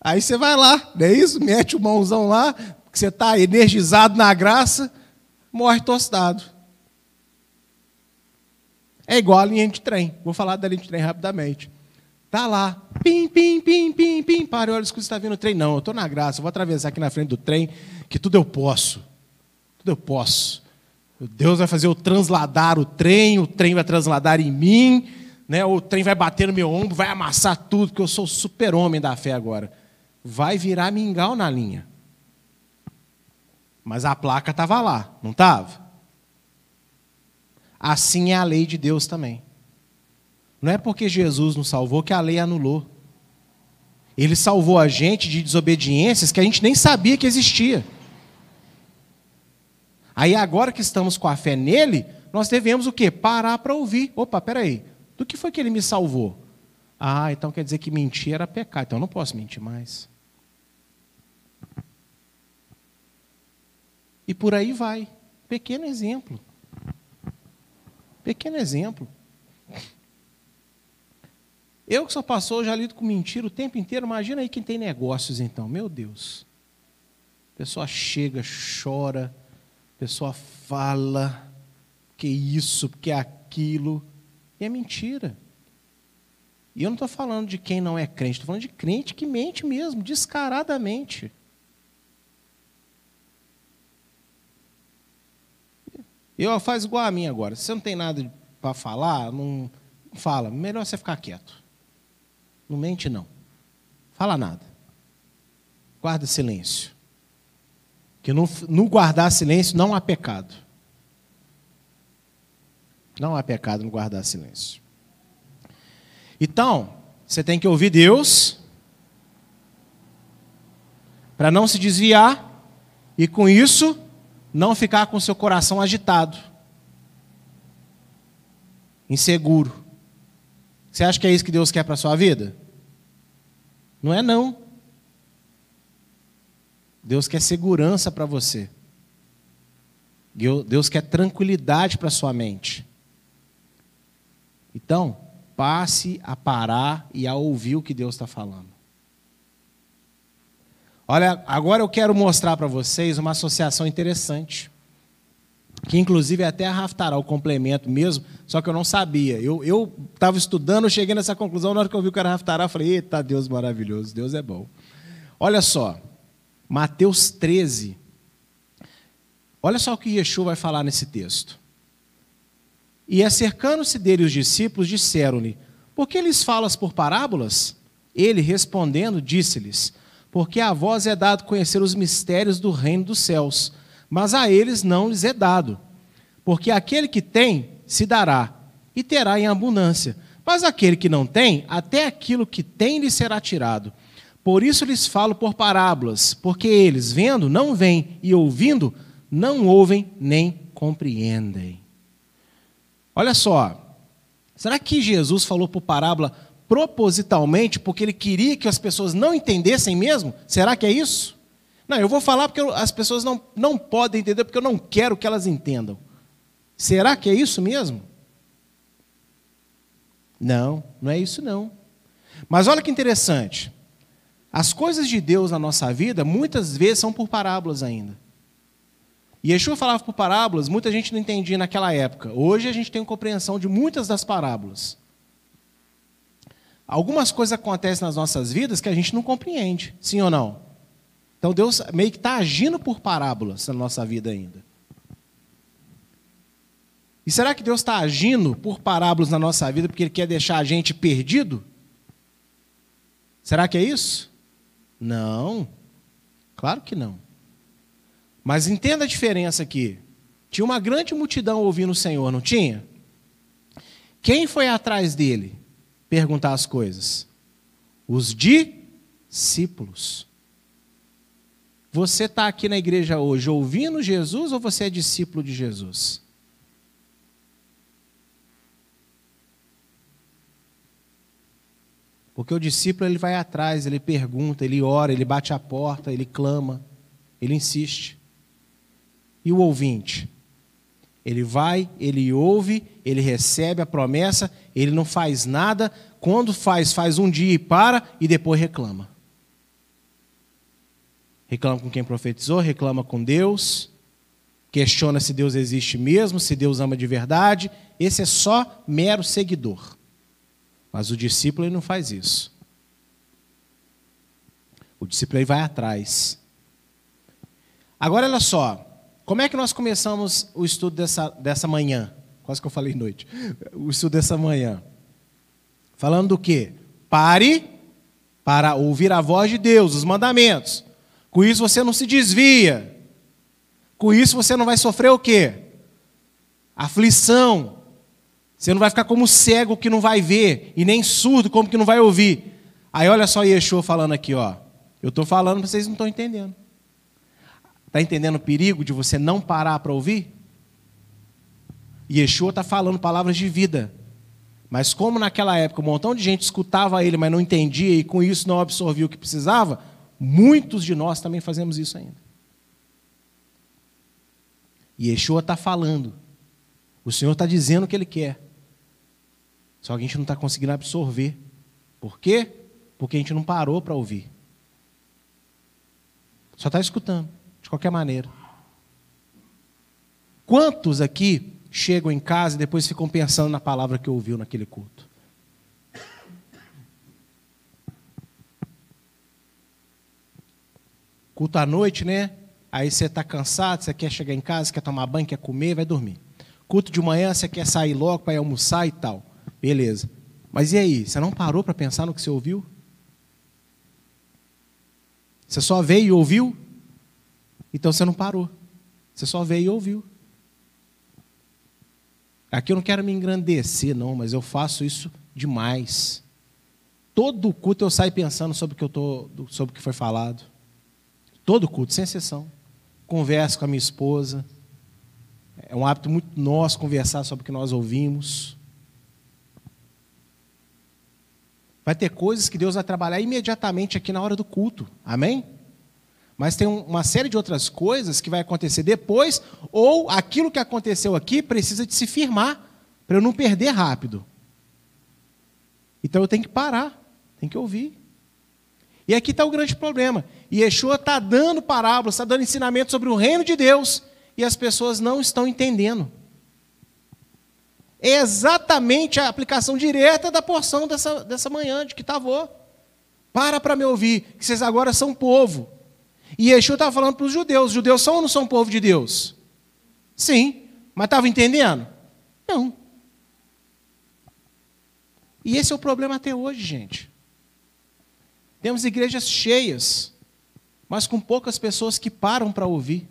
Aí você vai lá, não é isso? Mete o mãozão lá, que você está energizado na graça, morre tostado. É igual a linha de trem. Vou falar da linha de trem rapidamente. Tá lá, pim, pim, pim, pim, pim, para, olha, escuta, está vindo o trem. Não, eu estou na graça, eu vou atravessar aqui na frente do trem, que tudo eu posso. Tudo eu posso. Deus vai fazer eu transladar o trem, o trem vai transladar em mim, né? o trem vai bater no meu ombro, vai amassar tudo, porque eu sou super-homem da fé agora. Vai virar mingau na linha. Mas a placa estava lá, não estava? Assim é a lei de Deus também. Não é porque Jesus nos salvou que a lei anulou. Ele salvou a gente de desobediências que a gente nem sabia que existia. Aí agora que estamos com a fé nele, nós devemos o quê? Parar para ouvir. Opa, peraí. Do que foi que ele me salvou? Ah, então quer dizer que mentir era pecado. Então eu não posso mentir mais. E por aí vai. Pequeno exemplo. Pequeno exemplo. Eu que sou pastor, já lido com mentira o tempo inteiro. Imagina aí quem tem negócios, então. Meu Deus. A pessoa chega, chora, a pessoa fala, que isso, que aquilo. E é mentira. E eu não estou falando de quem não é crente, estou falando de crente que mente mesmo, descaradamente. Eu faz igual a mim agora. Se você não tem nada para falar, não fala. Melhor você ficar quieto. Não mente, não. Fala nada. Guarda silêncio. Que no, no guardar silêncio não há pecado. Não há pecado no guardar silêncio. Então, você tem que ouvir Deus para não se desviar e com isso não ficar com seu coração agitado, inseguro. Você acha que é isso que Deus quer para a sua vida? Não é não. Deus quer segurança para você. Deus quer tranquilidade para sua mente. Então, passe a parar e a ouvir o que Deus está falando. Olha, agora eu quero mostrar para vocês uma associação interessante que inclusive até a Raftará, o complemento mesmo, só que eu não sabia. Eu estava estudando, cheguei nessa conclusão, na hora que eu vi que era Raftará, eu falei, eita, Deus maravilhoso, Deus é bom. Olha só, Mateus 13. Olha só o que Yeshua vai falar nesse texto. E acercando-se dele os discípulos, disseram-lhe, por que lhes falas por parábolas? Ele, respondendo, disse-lhes, porque a vós é dado conhecer os mistérios do reino dos céus, mas a eles não lhes é dado. Porque aquele que tem, se dará, e terá em abundância. Mas aquele que não tem, até aquilo que tem lhe será tirado. Por isso lhes falo por parábolas, porque eles, vendo, não veem, e ouvindo, não ouvem nem compreendem. Olha só, será que Jesus falou por parábola propositalmente porque ele queria que as pessoas não entendessem mesmo? Será que é isso? Não, eu vou falar porque as pessoas não, não podem entender, porque eu não quero que elas entendam. Será que é isso mesmo? Não, não é isso não. Mas olha que interessante. As coisas de Deus na nossa vida, muitas vezes, são por parábolas ainda. E Yeshua falava por parábolas, muita gente não entendia naquela época. Hoje a gente tem compreensão de muitas das parábolas. Algumas coisas acontecem nas nossas vidas que a gente não compreende, sim ou não? Então Deus meio que está agindo por parábolas na nossa vida ainda. E será que Deus está agindo por parábolas na nossa vida porque Ele quer deixar a gente perdido? Será que é isso? Não, claro que não. Mas entenda a diferença aqui. Tinha uma grande multidão ouvindo o Senhor, não tinha? Quem foi atrás dele perguntar as coisas? Os discípulos. Você está aqui na igreja hoje ouvindo Jesus ou você é discípulo de Jesus? Porque o discípulo ele vai atrás, ele pergunta, ele ora, ele bate a porta, ele clama, ele insiste. E o ouvinte? Ele vai, ele ouve, ele recebe a promessa, ele não faz nada. Quando faz, faz um dia e para e depois reclama reclama com quem profetizou, reclama com Deus, questiona se Deus existe mesmo, se Deus ama de verdade. Esse é só mero seguidor. Mas o discípulo ele não faz isso. O discípulo ele vai atrás. Agora, olha só. Como é que nós começamos o estudo dessa, dessa manhã? Quase que eu falei noite. O estudo dessa manhã. Falando do quê? Pare para ouvir a voz de Deus, os mandamentos. Com isso você não se desvia. Com isso você não vai sofrer o quê? Aflição. Você não vai ficar como cego que não vai ver, e nem surdo como que não vai ouvir. Aí olha só Yeshua falando aqui, ó. Eu estou falando, vocês não estão entendendo. Está entendendo o perigo de você não parar para ouvir? Yeshua está falando palavras de vida. Mas como naquela época um montão de gente escutava ele, mas não entendia e com isso não absorvia o que precisava, Muitos de nós também fazemos isso ainda. Yeshua está falando. O Senhor está dizendo o que Ele quer. Só que a gente não está conseguindo absorver. Por quê? Porque a gente não parou para ouvir. Só está escutando, de qualquer maneira. Quantos aqui chegam em casa e depois ficam pensando na palavra que ouviu naquele culto? Culto à noite, né? Aí você está cansado, você quer chegar em casa, quer tomar banho, quer comer, vai dormir. Culto de manhã, você quer sair logo para almoçar e tal. Beleza. Mas e aí? Você não parou para pensar no que você ouviu? Você só veio e ouviu? Então você não parou. Você só veio e ouviu. Aqui eu não quero me engrandecer, não, mas eu faço isso demais. Todo culto eu saio pensando sobre o que, eu tô, sobre o que foi falado. Todo culto, sem exceção. Converso com a minha esposa. É um hábito muito nosso conversar sobre o que nós ouvimos. Vai ter coisas que Deus vai trabalhar imediatamente aqui na hora do culto. Amém? Mas tem uma série de outras coisas que vai acontecer depois, ou aquilo que aconteceu aqui precisa de se firmar, para eu não perder rápido. Então eu tenho que parar, tenho que ouvir. E aqui está o grande problema. Yeshua está dando parábolas, está dando ensinamento sobre o reino de Deus, e as pessoas não estão entendendo. É exatamente a aplicação direta da porção dessa, dessa manhã de que estava. Para para me ouvir, que vocês agora são povo. E Yeshua estava falando para os judeus: os judeus são ou não são povo de Deus? Sim, mas estava entendendo? Não. E esse é o problema até hoje, gente. Temos igrejas cheias, mas com poucas pessoas que param para ouvir.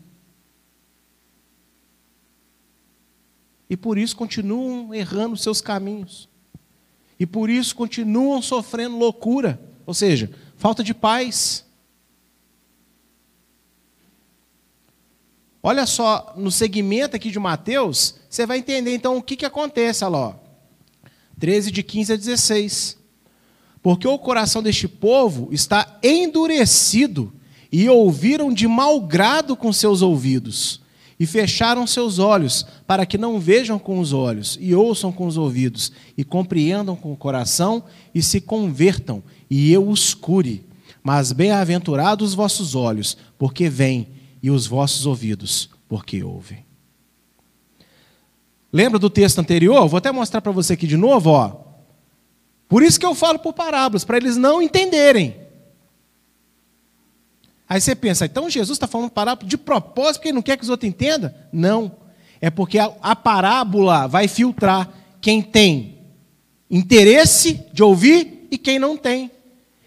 E por isso continuam errando seus caminhos. E por isso continuam sofrendo loucura, ou seja, falta de paz. Olha só, no segmento aqui de Mateus, você vai entender então o que, que acontece, olha lá. 13 de 15 a 16. Porque o coração deste povo está endurecido e ouviram de mau grado com seus ouvidos, e fecharam seus olhos, para que não vejam com os olhos, e ouçam com os ouvidos, e compreendam com o coração, e se convertam, e eu os cure. Mas bem-aventurados os vossos olhos, porque veem, e os vossos ouvidos, porque ouvem. Lembra do texto anterior? Vou até mostrar para você aqui de novo, ó. Por isso que eu falo por parábolas, para eles não entenderem. Aí você pensa, então Jesus está falando parábola de propósito, porque ele não quer que os outros entendam? Não. É porque a, a parábola vai filtrar quem tem interesse de ouvir e quem não tem.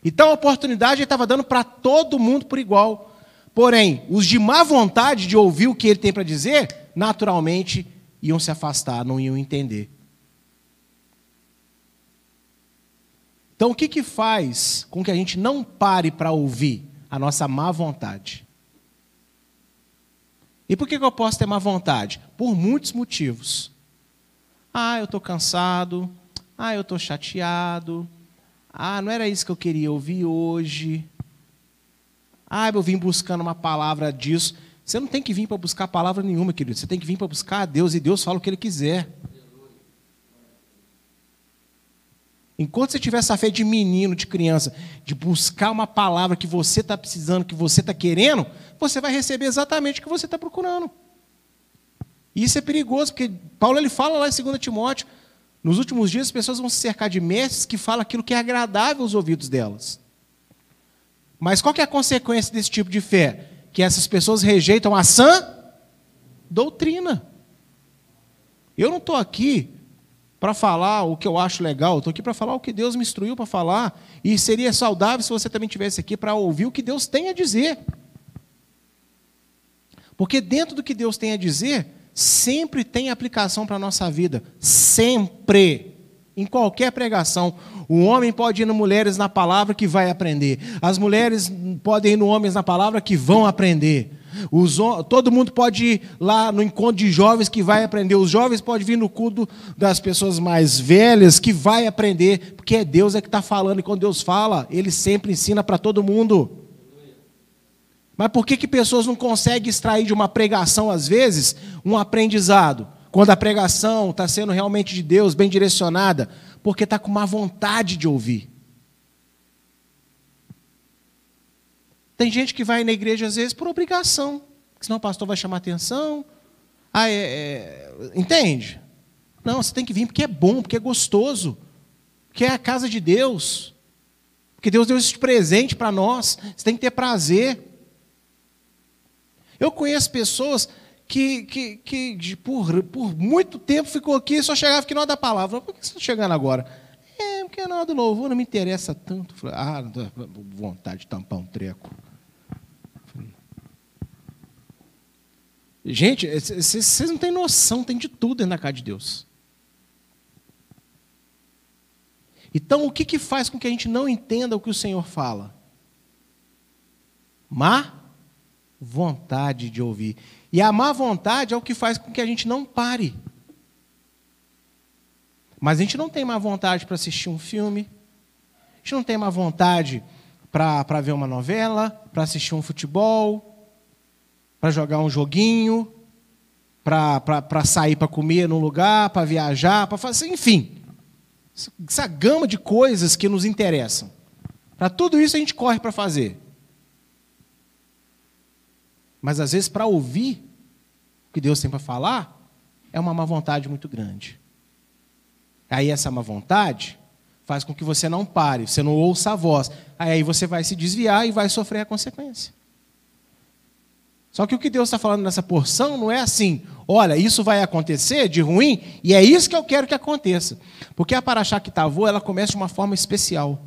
Então a oportunidade ele estava dando para todo mundo por igual. Porém, os de má vontade de ouvir o que ele tem para dizer, naturalmente iam se afastar, não iam entender. Então, o que, que faz com que a gente não pare para ouvir? A nossa má vontade. E por que, que eu posso ter má vontade? Por muitos motivos. Ah, eu estou cansado. Ah, eu estou chateado. Ah, não era isso que eu queria ouvir hoje. Ah, eu vim buscando uma palavra disso. Você não tem que vir para buscar palavra nenhuma, querido. Você tem que vir para buscar a Deus e Deus fala o que Ele quiser. Enquanto você tiver essa fé de menino, de criança, de buscar uma palavra que você está precisando, que você está querendo, você vai receber exatamente o que você está procurando. E isso é perigoso, porque Paulo ele fala lá em 2 Timóteo, nos últimos dias as pessoas vão se cercar de mestres que falam aquilo que é agradável aos ouvidos delas. Mas qual que é a consequência desse tipo de fé? Que essas pessoas rejeitam a sã doutrina. Eu não estou aqui para falar o que eu acho legal, estou aqui para falar o que Deus me instruiu para falar. E seria saudável se você também estivesse aqui para ouvir o que Deus tem a dizer. Porque dentro do que Deus tem a dizer, sempre tem aplicação para a nossa vida. Sempre. Em qualquer pregação. O homem pode ir no Mulheres na Palavra que vai aprender. As mulheres podem ir no Homens na Palavra que vão aprender. Os, todo mundo pode ir lá no encontro de jovens que vai aprender. Os jovens podem vir no culto das pessoas mais velhas que vai aprender, porque é Deus é que está falando. E quando Deus fala, Ele sempre ensina para todo mundo. Mas por que, que pessoas não conseguem extrair de uma pregação, às vezes, um aprendizado? Quando a pregação está sendo realmente de Deus, bem direcionada, porque está com má vontade de ouvir. Tem gente que vai na igreja às vezes por obrigação, senão o pastor vai chamar atenção. Ah, é, é, entende? Não, você tem que vir porque é bom, porque é gostoso, porque é a casa de Deus, porque Deus deu esse presente para nós. Você tem que ter prazer. Eu conheço pessoas que, que, que por, por muito tempo ficou aqui e só chegava aqui na hora da palavra. Por que você está chegando agora? É, porque é na hora do louvor não me interessa tanto. Ah, vontade de tampar um treco. Gente, vocês não têm noção, tem de tudo da casa de Deus. Então, o que, que faz com que a gente não entenda o que o Senhor fala? Má vontade de ouvir. E a má vontade é o que faz com que a gente não pare. Mas a gente não tem má vontade para assistir um filme, a gente não tem má vontade para ver uma novela, para assistir um futebol, para jogar um joguinho, para sair para comer num lugar, para viajar, para fazer, enfim. Essa gama de coisas que nos interessam. Para tudo isso a gente corre para fazer. Mas às vezes para ouvir o que Deus tem para falar, é uma má vontade muito grande. Aí essa má vontade faz com que você não pare, você não ouça a voz. Aí você vai se desviar e vai sofrer a consequência. Só que o que Deus está falando nessa porção não é assim, olha, isso vai acontecer de ruim, e é isso que eu quero que aconteça. Porque a Paraxá Kitavô, ela começa de uma forma especial.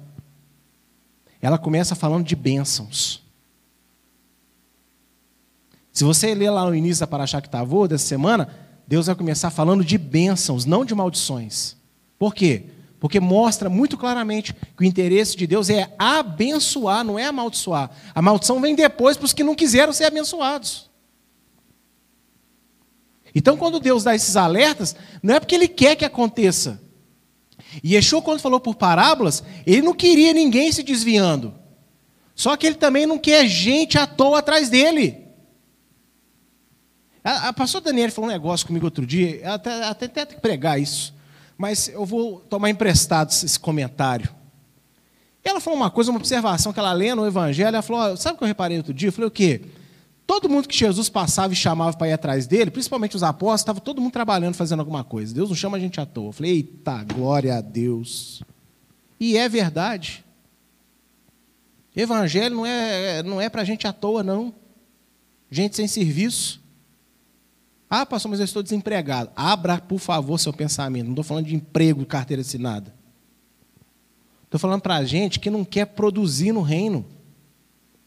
Ela começa falando de bênçãos. Se você ler lá no início da Paraxá Kitavô, dessa semana, Deus vai começar falando de bênçãos, não de maldições. Por quê? Porque mostra muito claramente que o interesse de Deus é abençoar, não é amaldiçoar. A maldição vem depois para os que não quiseram ser abençoados. Então, quando Deus dá esses alertas, não é porque Ele quer que aconteça. E Yeshua, quando falou por parábolas, ele não queria ninguém se desviando. Só que ele também não quer gente à toa atrás dele. A, a pastora Daniela falou um negócio comigo outro dia, até, até, até que pregar isso, mas eu vou tomar emprestado esse comentário. Ela falou uma coisa, uma observação que ela lê no Evangelho, ela falou, sabe o que eu reparei outro dia? Eu falei, o quê? Todo mundo que Jesus passava e chamava para ir atrás dele, principalmente os apóstolos, estava todo mundo trabalhando, fazendo alguma coisa. Deus não chama a gente à toa. Eu falei, eita, glória a Deus. E é verdade. Evangelho não é, não é para gente à toa, não. Gente sem serviço. Ah, pastor, mas eu estou desempregado. Abra, por favor, seu pensamento. Não estou falando de emprego, carteira assinada. Estou falando para a gente que não quer produzir no reino.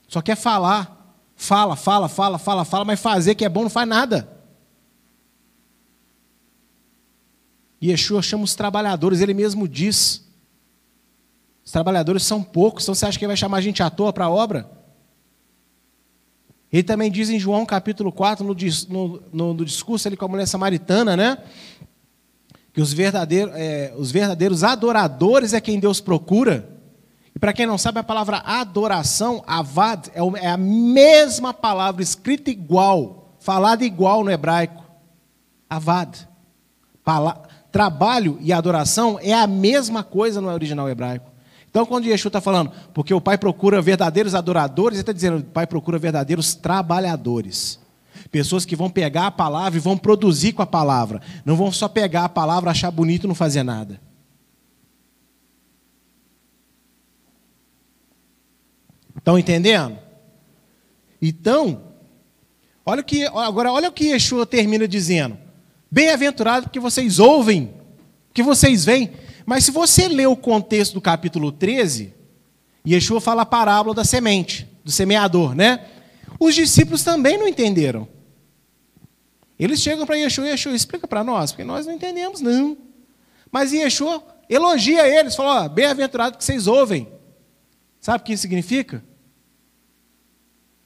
Só quer falar. Fala, fala, fala, fala, fala, mas fazer que é bom não faz nada. Yeshua chama os trabalhadores, ele mesmo diz. Os trabalhadores são poucos, então você acha que ele vai chamar a gente à toa para a obra? Ele também diz em João capítulo 4, no, no, no, no discurso ali com a mulher samaritana, né? Que os verdadeiros, é, os verdadeiros adoradores é quem Deus procura. E para quem não sabe, a palavra adoração, avad, é, é a mesma palavra escrita igual, falada igual no hebraico. Avad. Pala trabalho e adoração é a mesma coisa no original hebraico. Então, quando Yeshua está falando, porque o Pai procura verdadeiros adoradores, ele está dizendo, o Pai procura verdadeiros trabalhadores. Pessoas que vão pegar a palavra e vão produzir com a palavra. Não vão só pegar a palavra, achar bonito e não fazer nada. Estão entendendo? Então, olha o que, agora olha o que Yeshua termina dizendo. Bem-aventurado porque vocês ouvem, que vocês veem. Mas se você ler o contexto do capítulo 13, Yeshua fala a parábola da semente, do semeador, né? Os discípulos também não entenderam. Eles chegam para Yeshua Yeshua explica para nós, porque nós não entendemos, não. Mas Yeshua elogia eles, fala, bem-aventurado que vocês ouvem. Sabe o que isso significa?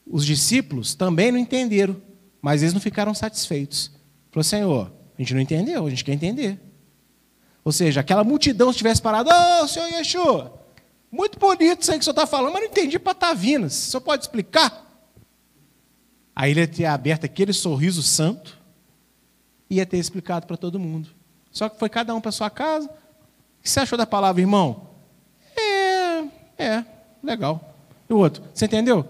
Os discípulos também não entenderam, mas eles não ficaram satisfeitos. Falou, Senhor, a gente não entendeu, a gente quer entender. Ou seja, aquela multidão estivesse parado, ô oh, senhor Yeshua, muito bonito isso aí que o senhor está falando, mas não entendi patavinas. O senhor pode explicar? Aí ele ia ter aberto aquele sorriso santo e ia ter explicado para todo mundo. Só que foi cada um para sua casa. O que você achou da palavra, irmão? É, é, legal. E o outro, você entendeu?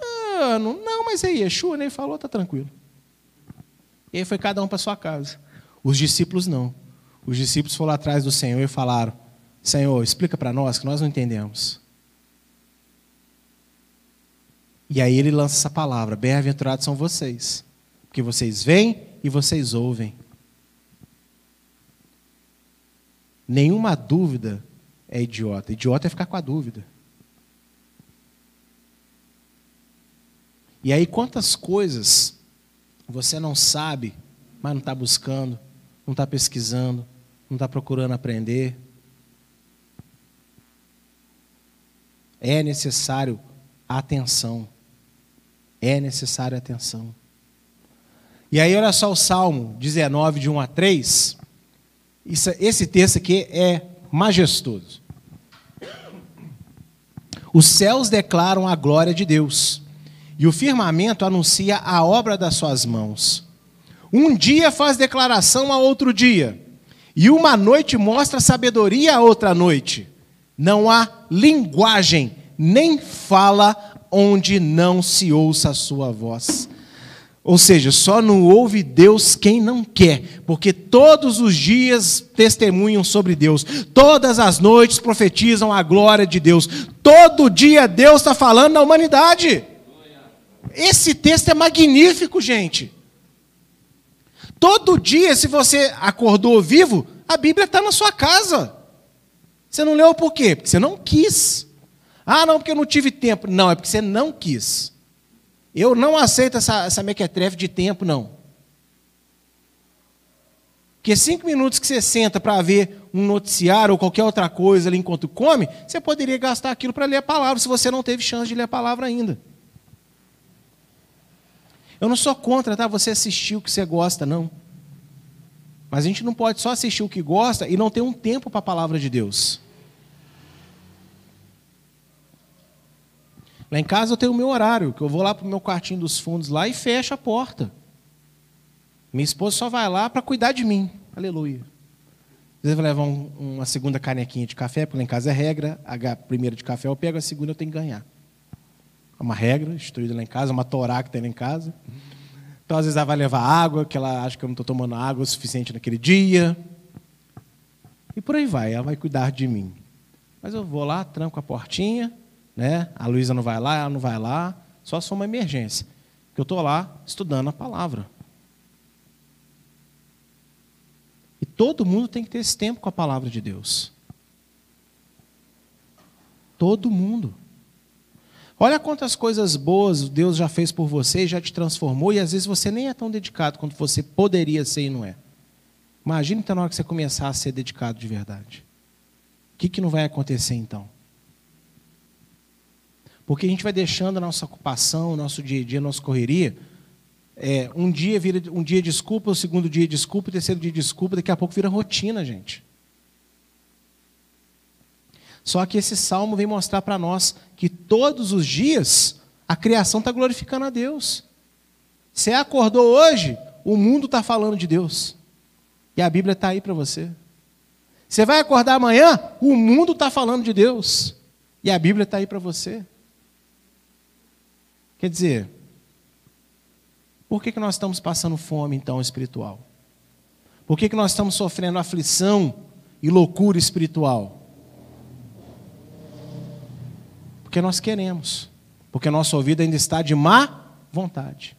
Ah, não, mas aí, Yeshua nem falou, tá tranquilo. E aí foi cada um para sua casa. Os discípulos não. Os discípulos foram atrás do Senhor e falaram: Senhor, explica para nós que nós não entendemos. E aí ele lança essa palavra: Bem-aventurados são vocês, porque vocês veem e vocês ouvem. Nenhuma dúvida é idiota. Idiota é ficar com a dúvida. E aí, quantas coisas você não sabe, mas não está buscando, não está pesquisando, não está procurando aprender. É necessário atenção. É necessário atenção. E aí, olha só o Salmo 19, de 1 a 3. Isso, esse texto aqui é majestoso. Os céus declaram a glória de Deus, e o firmamento anuncia a obra das suas mãos. Um dia faz declaração a outro dia, e uma noite mostra sabedoria a outra noite. Não há linguagem, nem fala onde não se ouça a sua voz. Ou seja, só não ouve Deus quem não quer, porque todos os dias testemunham sobre Deus, todas as noites profetizam a glória de Deus, todo dia Deus está falando na humanidade. Esse texto é magnífico, gente. Todo dia, se você acordou vivo, a Bíblia está na sua casa. Você não leu por quê? Porque você não quis. Ah, não, porque eu não tive tempo. Não, é porque você não quis. Eu não aceito essa, essa mequetrefe de tempo, não. Porque cinco minutos que você senta para ver um noticiário ou qualquer outra coisa ali enquanto come, você poderia gastar aquilo para ler a palavra, se você não teve chance de ler a palavra ainda. Eu não sou contra, tá? Você assistir o que você gosta, não. Mas a gente não pode só assistir o que gosta e não ter um tempo para a palavra de Deus. Lá em casa eu tenho o meu horário, que eu vou lá para o meu quartinho dos fundos lá e fecho a porta. Minha esposa só vai lá para cuidar de mim. Aleluia. Às vezes eu um, uma segunda canequinha de café, porque lá em casa é regra. A primeira de café eu pego, a segunda eu tenho que ganhar. É uma regra instituída lá em casa, uma torá que tem lá em casa. Então, às vezes, ela vai levar água, que ela acha que eu não estou tomando água o suficiente naquele dia. E por aí vai, ela vai cuidar de mim. Mas eu vou lá, tranco a portinha, né? A Luísa não vai lá, ela não vai lá, só se for uma emergência. Que eu estou lá estudando a palavra. E todo mundo tem que ter esse tempo com a palavra de Deus. Todo mundo. Olha quantas coisas boas Deus já fez por você já te transformou, e às vezes você nem é tão dedicado quanto você poderia ser e não é. Imagina então na hora que você começar a ser dedicado de verdade. O que, que não vai acontecer então? Porque a gente vai deixando a nossa ocupação, o nosso dia a dia, a nossa correria. É, um dia vira um dia desculpa, o segundo dia desculpa, o terceiro dia desculpa, daqui a pouco vira rotina, gente. Só que esse salmo vem mostrar para nós que todos os dias a criação está glorificando a Deus. Você acordou hoje, o mundo está falando de Deus. E a Bíblia está aí para você. Você vai acordar amanhã, o mundo está falando de Deus. E a Bíblia está aí para você. Quer dizer, por que, que nós estamos passando fome, então, espiritual? Por que, que nós estamos sofrendo aflição e loucura espiritual? Porque nós queremos. Porque nosso ouvido ainda está de má vontade.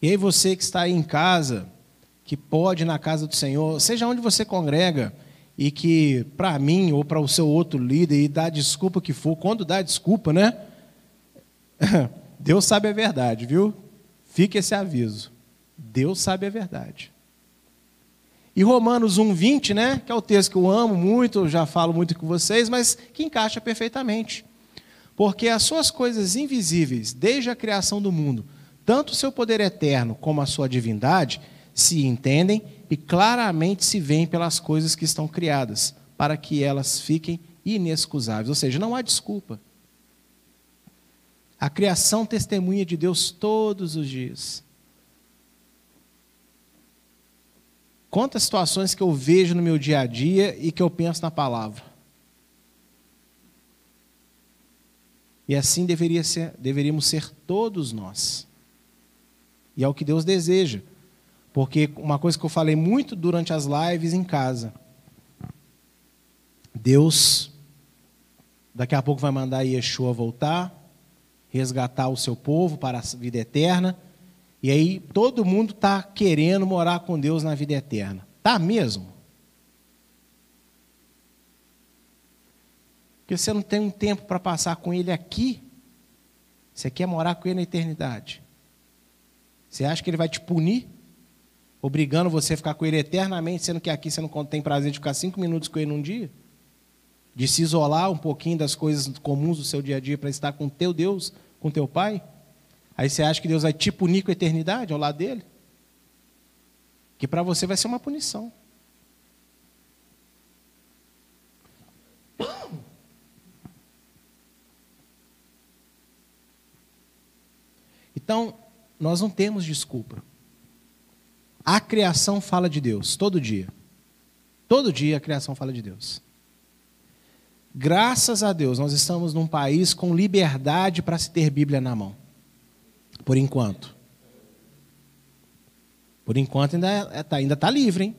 E aí você que está aí em casa, que pode ir na casa do Senhor, seja onde você congrega, e que para mim ou para o seu outro líder, e dá desculpa que for, quando dá desculpa, né? [laughs] Deus sabe a verdade, viu? Fique esse aviso. Deus sabe a verdade. E Romanos 1:20, né, que é o texto que eu amo muito, eu já falo muito com vocês, mas que encaixa perfeitamente. Porque as suas coisas invisíveis, desde a criação do mundo, tanto o seu poder eterno como a sua divindade, se entendem e claramente se veem pelas coisas que estão criadas, para que elas fiquem inexcusáveis. Ou seja, não há desculpa. A criação testemunha de Deus todos os dias. Quantas situações que eu vejo no meu dia a dia e que eu penso na palavra. E assim deveria ser, deveríamos ser todos nós. E é o que Deus deseja. Porque uma coisa que eu falei muito durante as lives em casa. Deus, daqui a pouco vai mandar Yeshua voltar, resgatar o seu povo para a vida eterna. E aí todo mundo está querendo morar com Deus na vida eterna. Tá mesmo? Porque você não tem um tempo para passar com Ele aqui. Você quer morar com Ele na eternidade. Você acha que Ele vai te punir? Obrigando você a ficar com Ele eternamente, sendo que aqui você não tem prazer de ficar cinco minutos com Ele num dia? De se isolar um pouquinho das coisas comuns do seu dia a dia para estar com teu Deus, com teu Pai? Aí você acha que Deus vai te punir com a eternidade ao lado dele? Que para você vai ser uma punição. Então, nós não temos desculpa. A criação fala de Deus, todo dia. Todo dia a criação fala de Deus. Graças a Deus, nós estamos num país com liberdade para se ter Bíblia na mão. Por enquanto. Por enquanto ainda está é, tá, ainda tá livre, hein?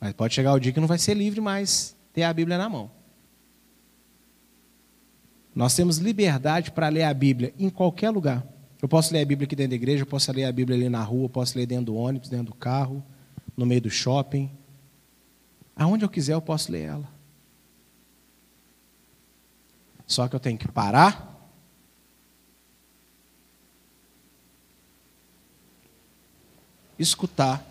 Mas pode chegar o dia que não vai ser livre mais ter a Bíblia na mão. Nós temos liberdade para ler a Bíblia em qualquer lugar. Eu posso ler a Bíblia aqui dentro da igreja, eu posso ler a Bíblia ali na rua, eu posso ler dentro do ônibus, dentro do carro, no meio do shopping. Aonde eu quiser eu posso ler ela. Só que eu tenho que parar escutar.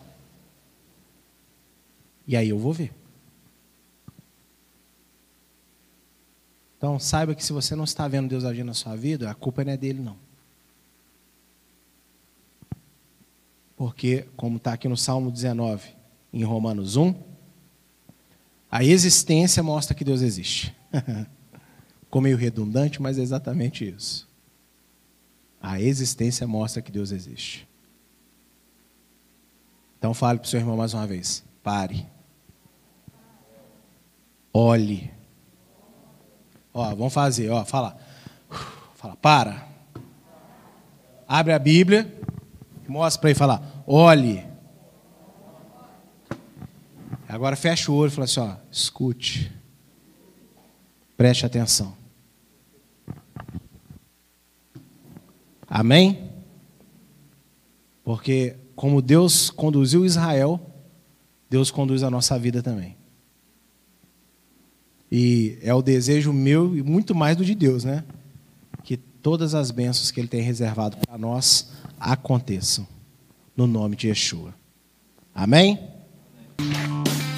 E aí eu vou ver. Então saiba que se você não está vendo Deus agir na sua vida, a culpa não é dele, não. Porque, como está aqui no Salmo 19, em Romanos 1, A existência mostra que Deus existe. [laughs] Ficou meio redundante, mas é exatamente isso. A existência mostra que Deus existe. Então fale para o seu irmão mais uma vez. Pare. Olhe. Ó, vamos fazer, ó, fala. Fala, para. Abre a Bíblia. Mostra para ele falar. Olhe. Agora fecha o olho e fala assim, ó, escute. Preste atenção. Amém? Porque como Deus conduziu Israel, Deus conduz a nossa vida também. E é o desejo meu e muito mais do de Deus, né? Que todas as bênçãos que Ele tem reservado para nós aconteçam. No nome de Yeshua. Amém? Amém.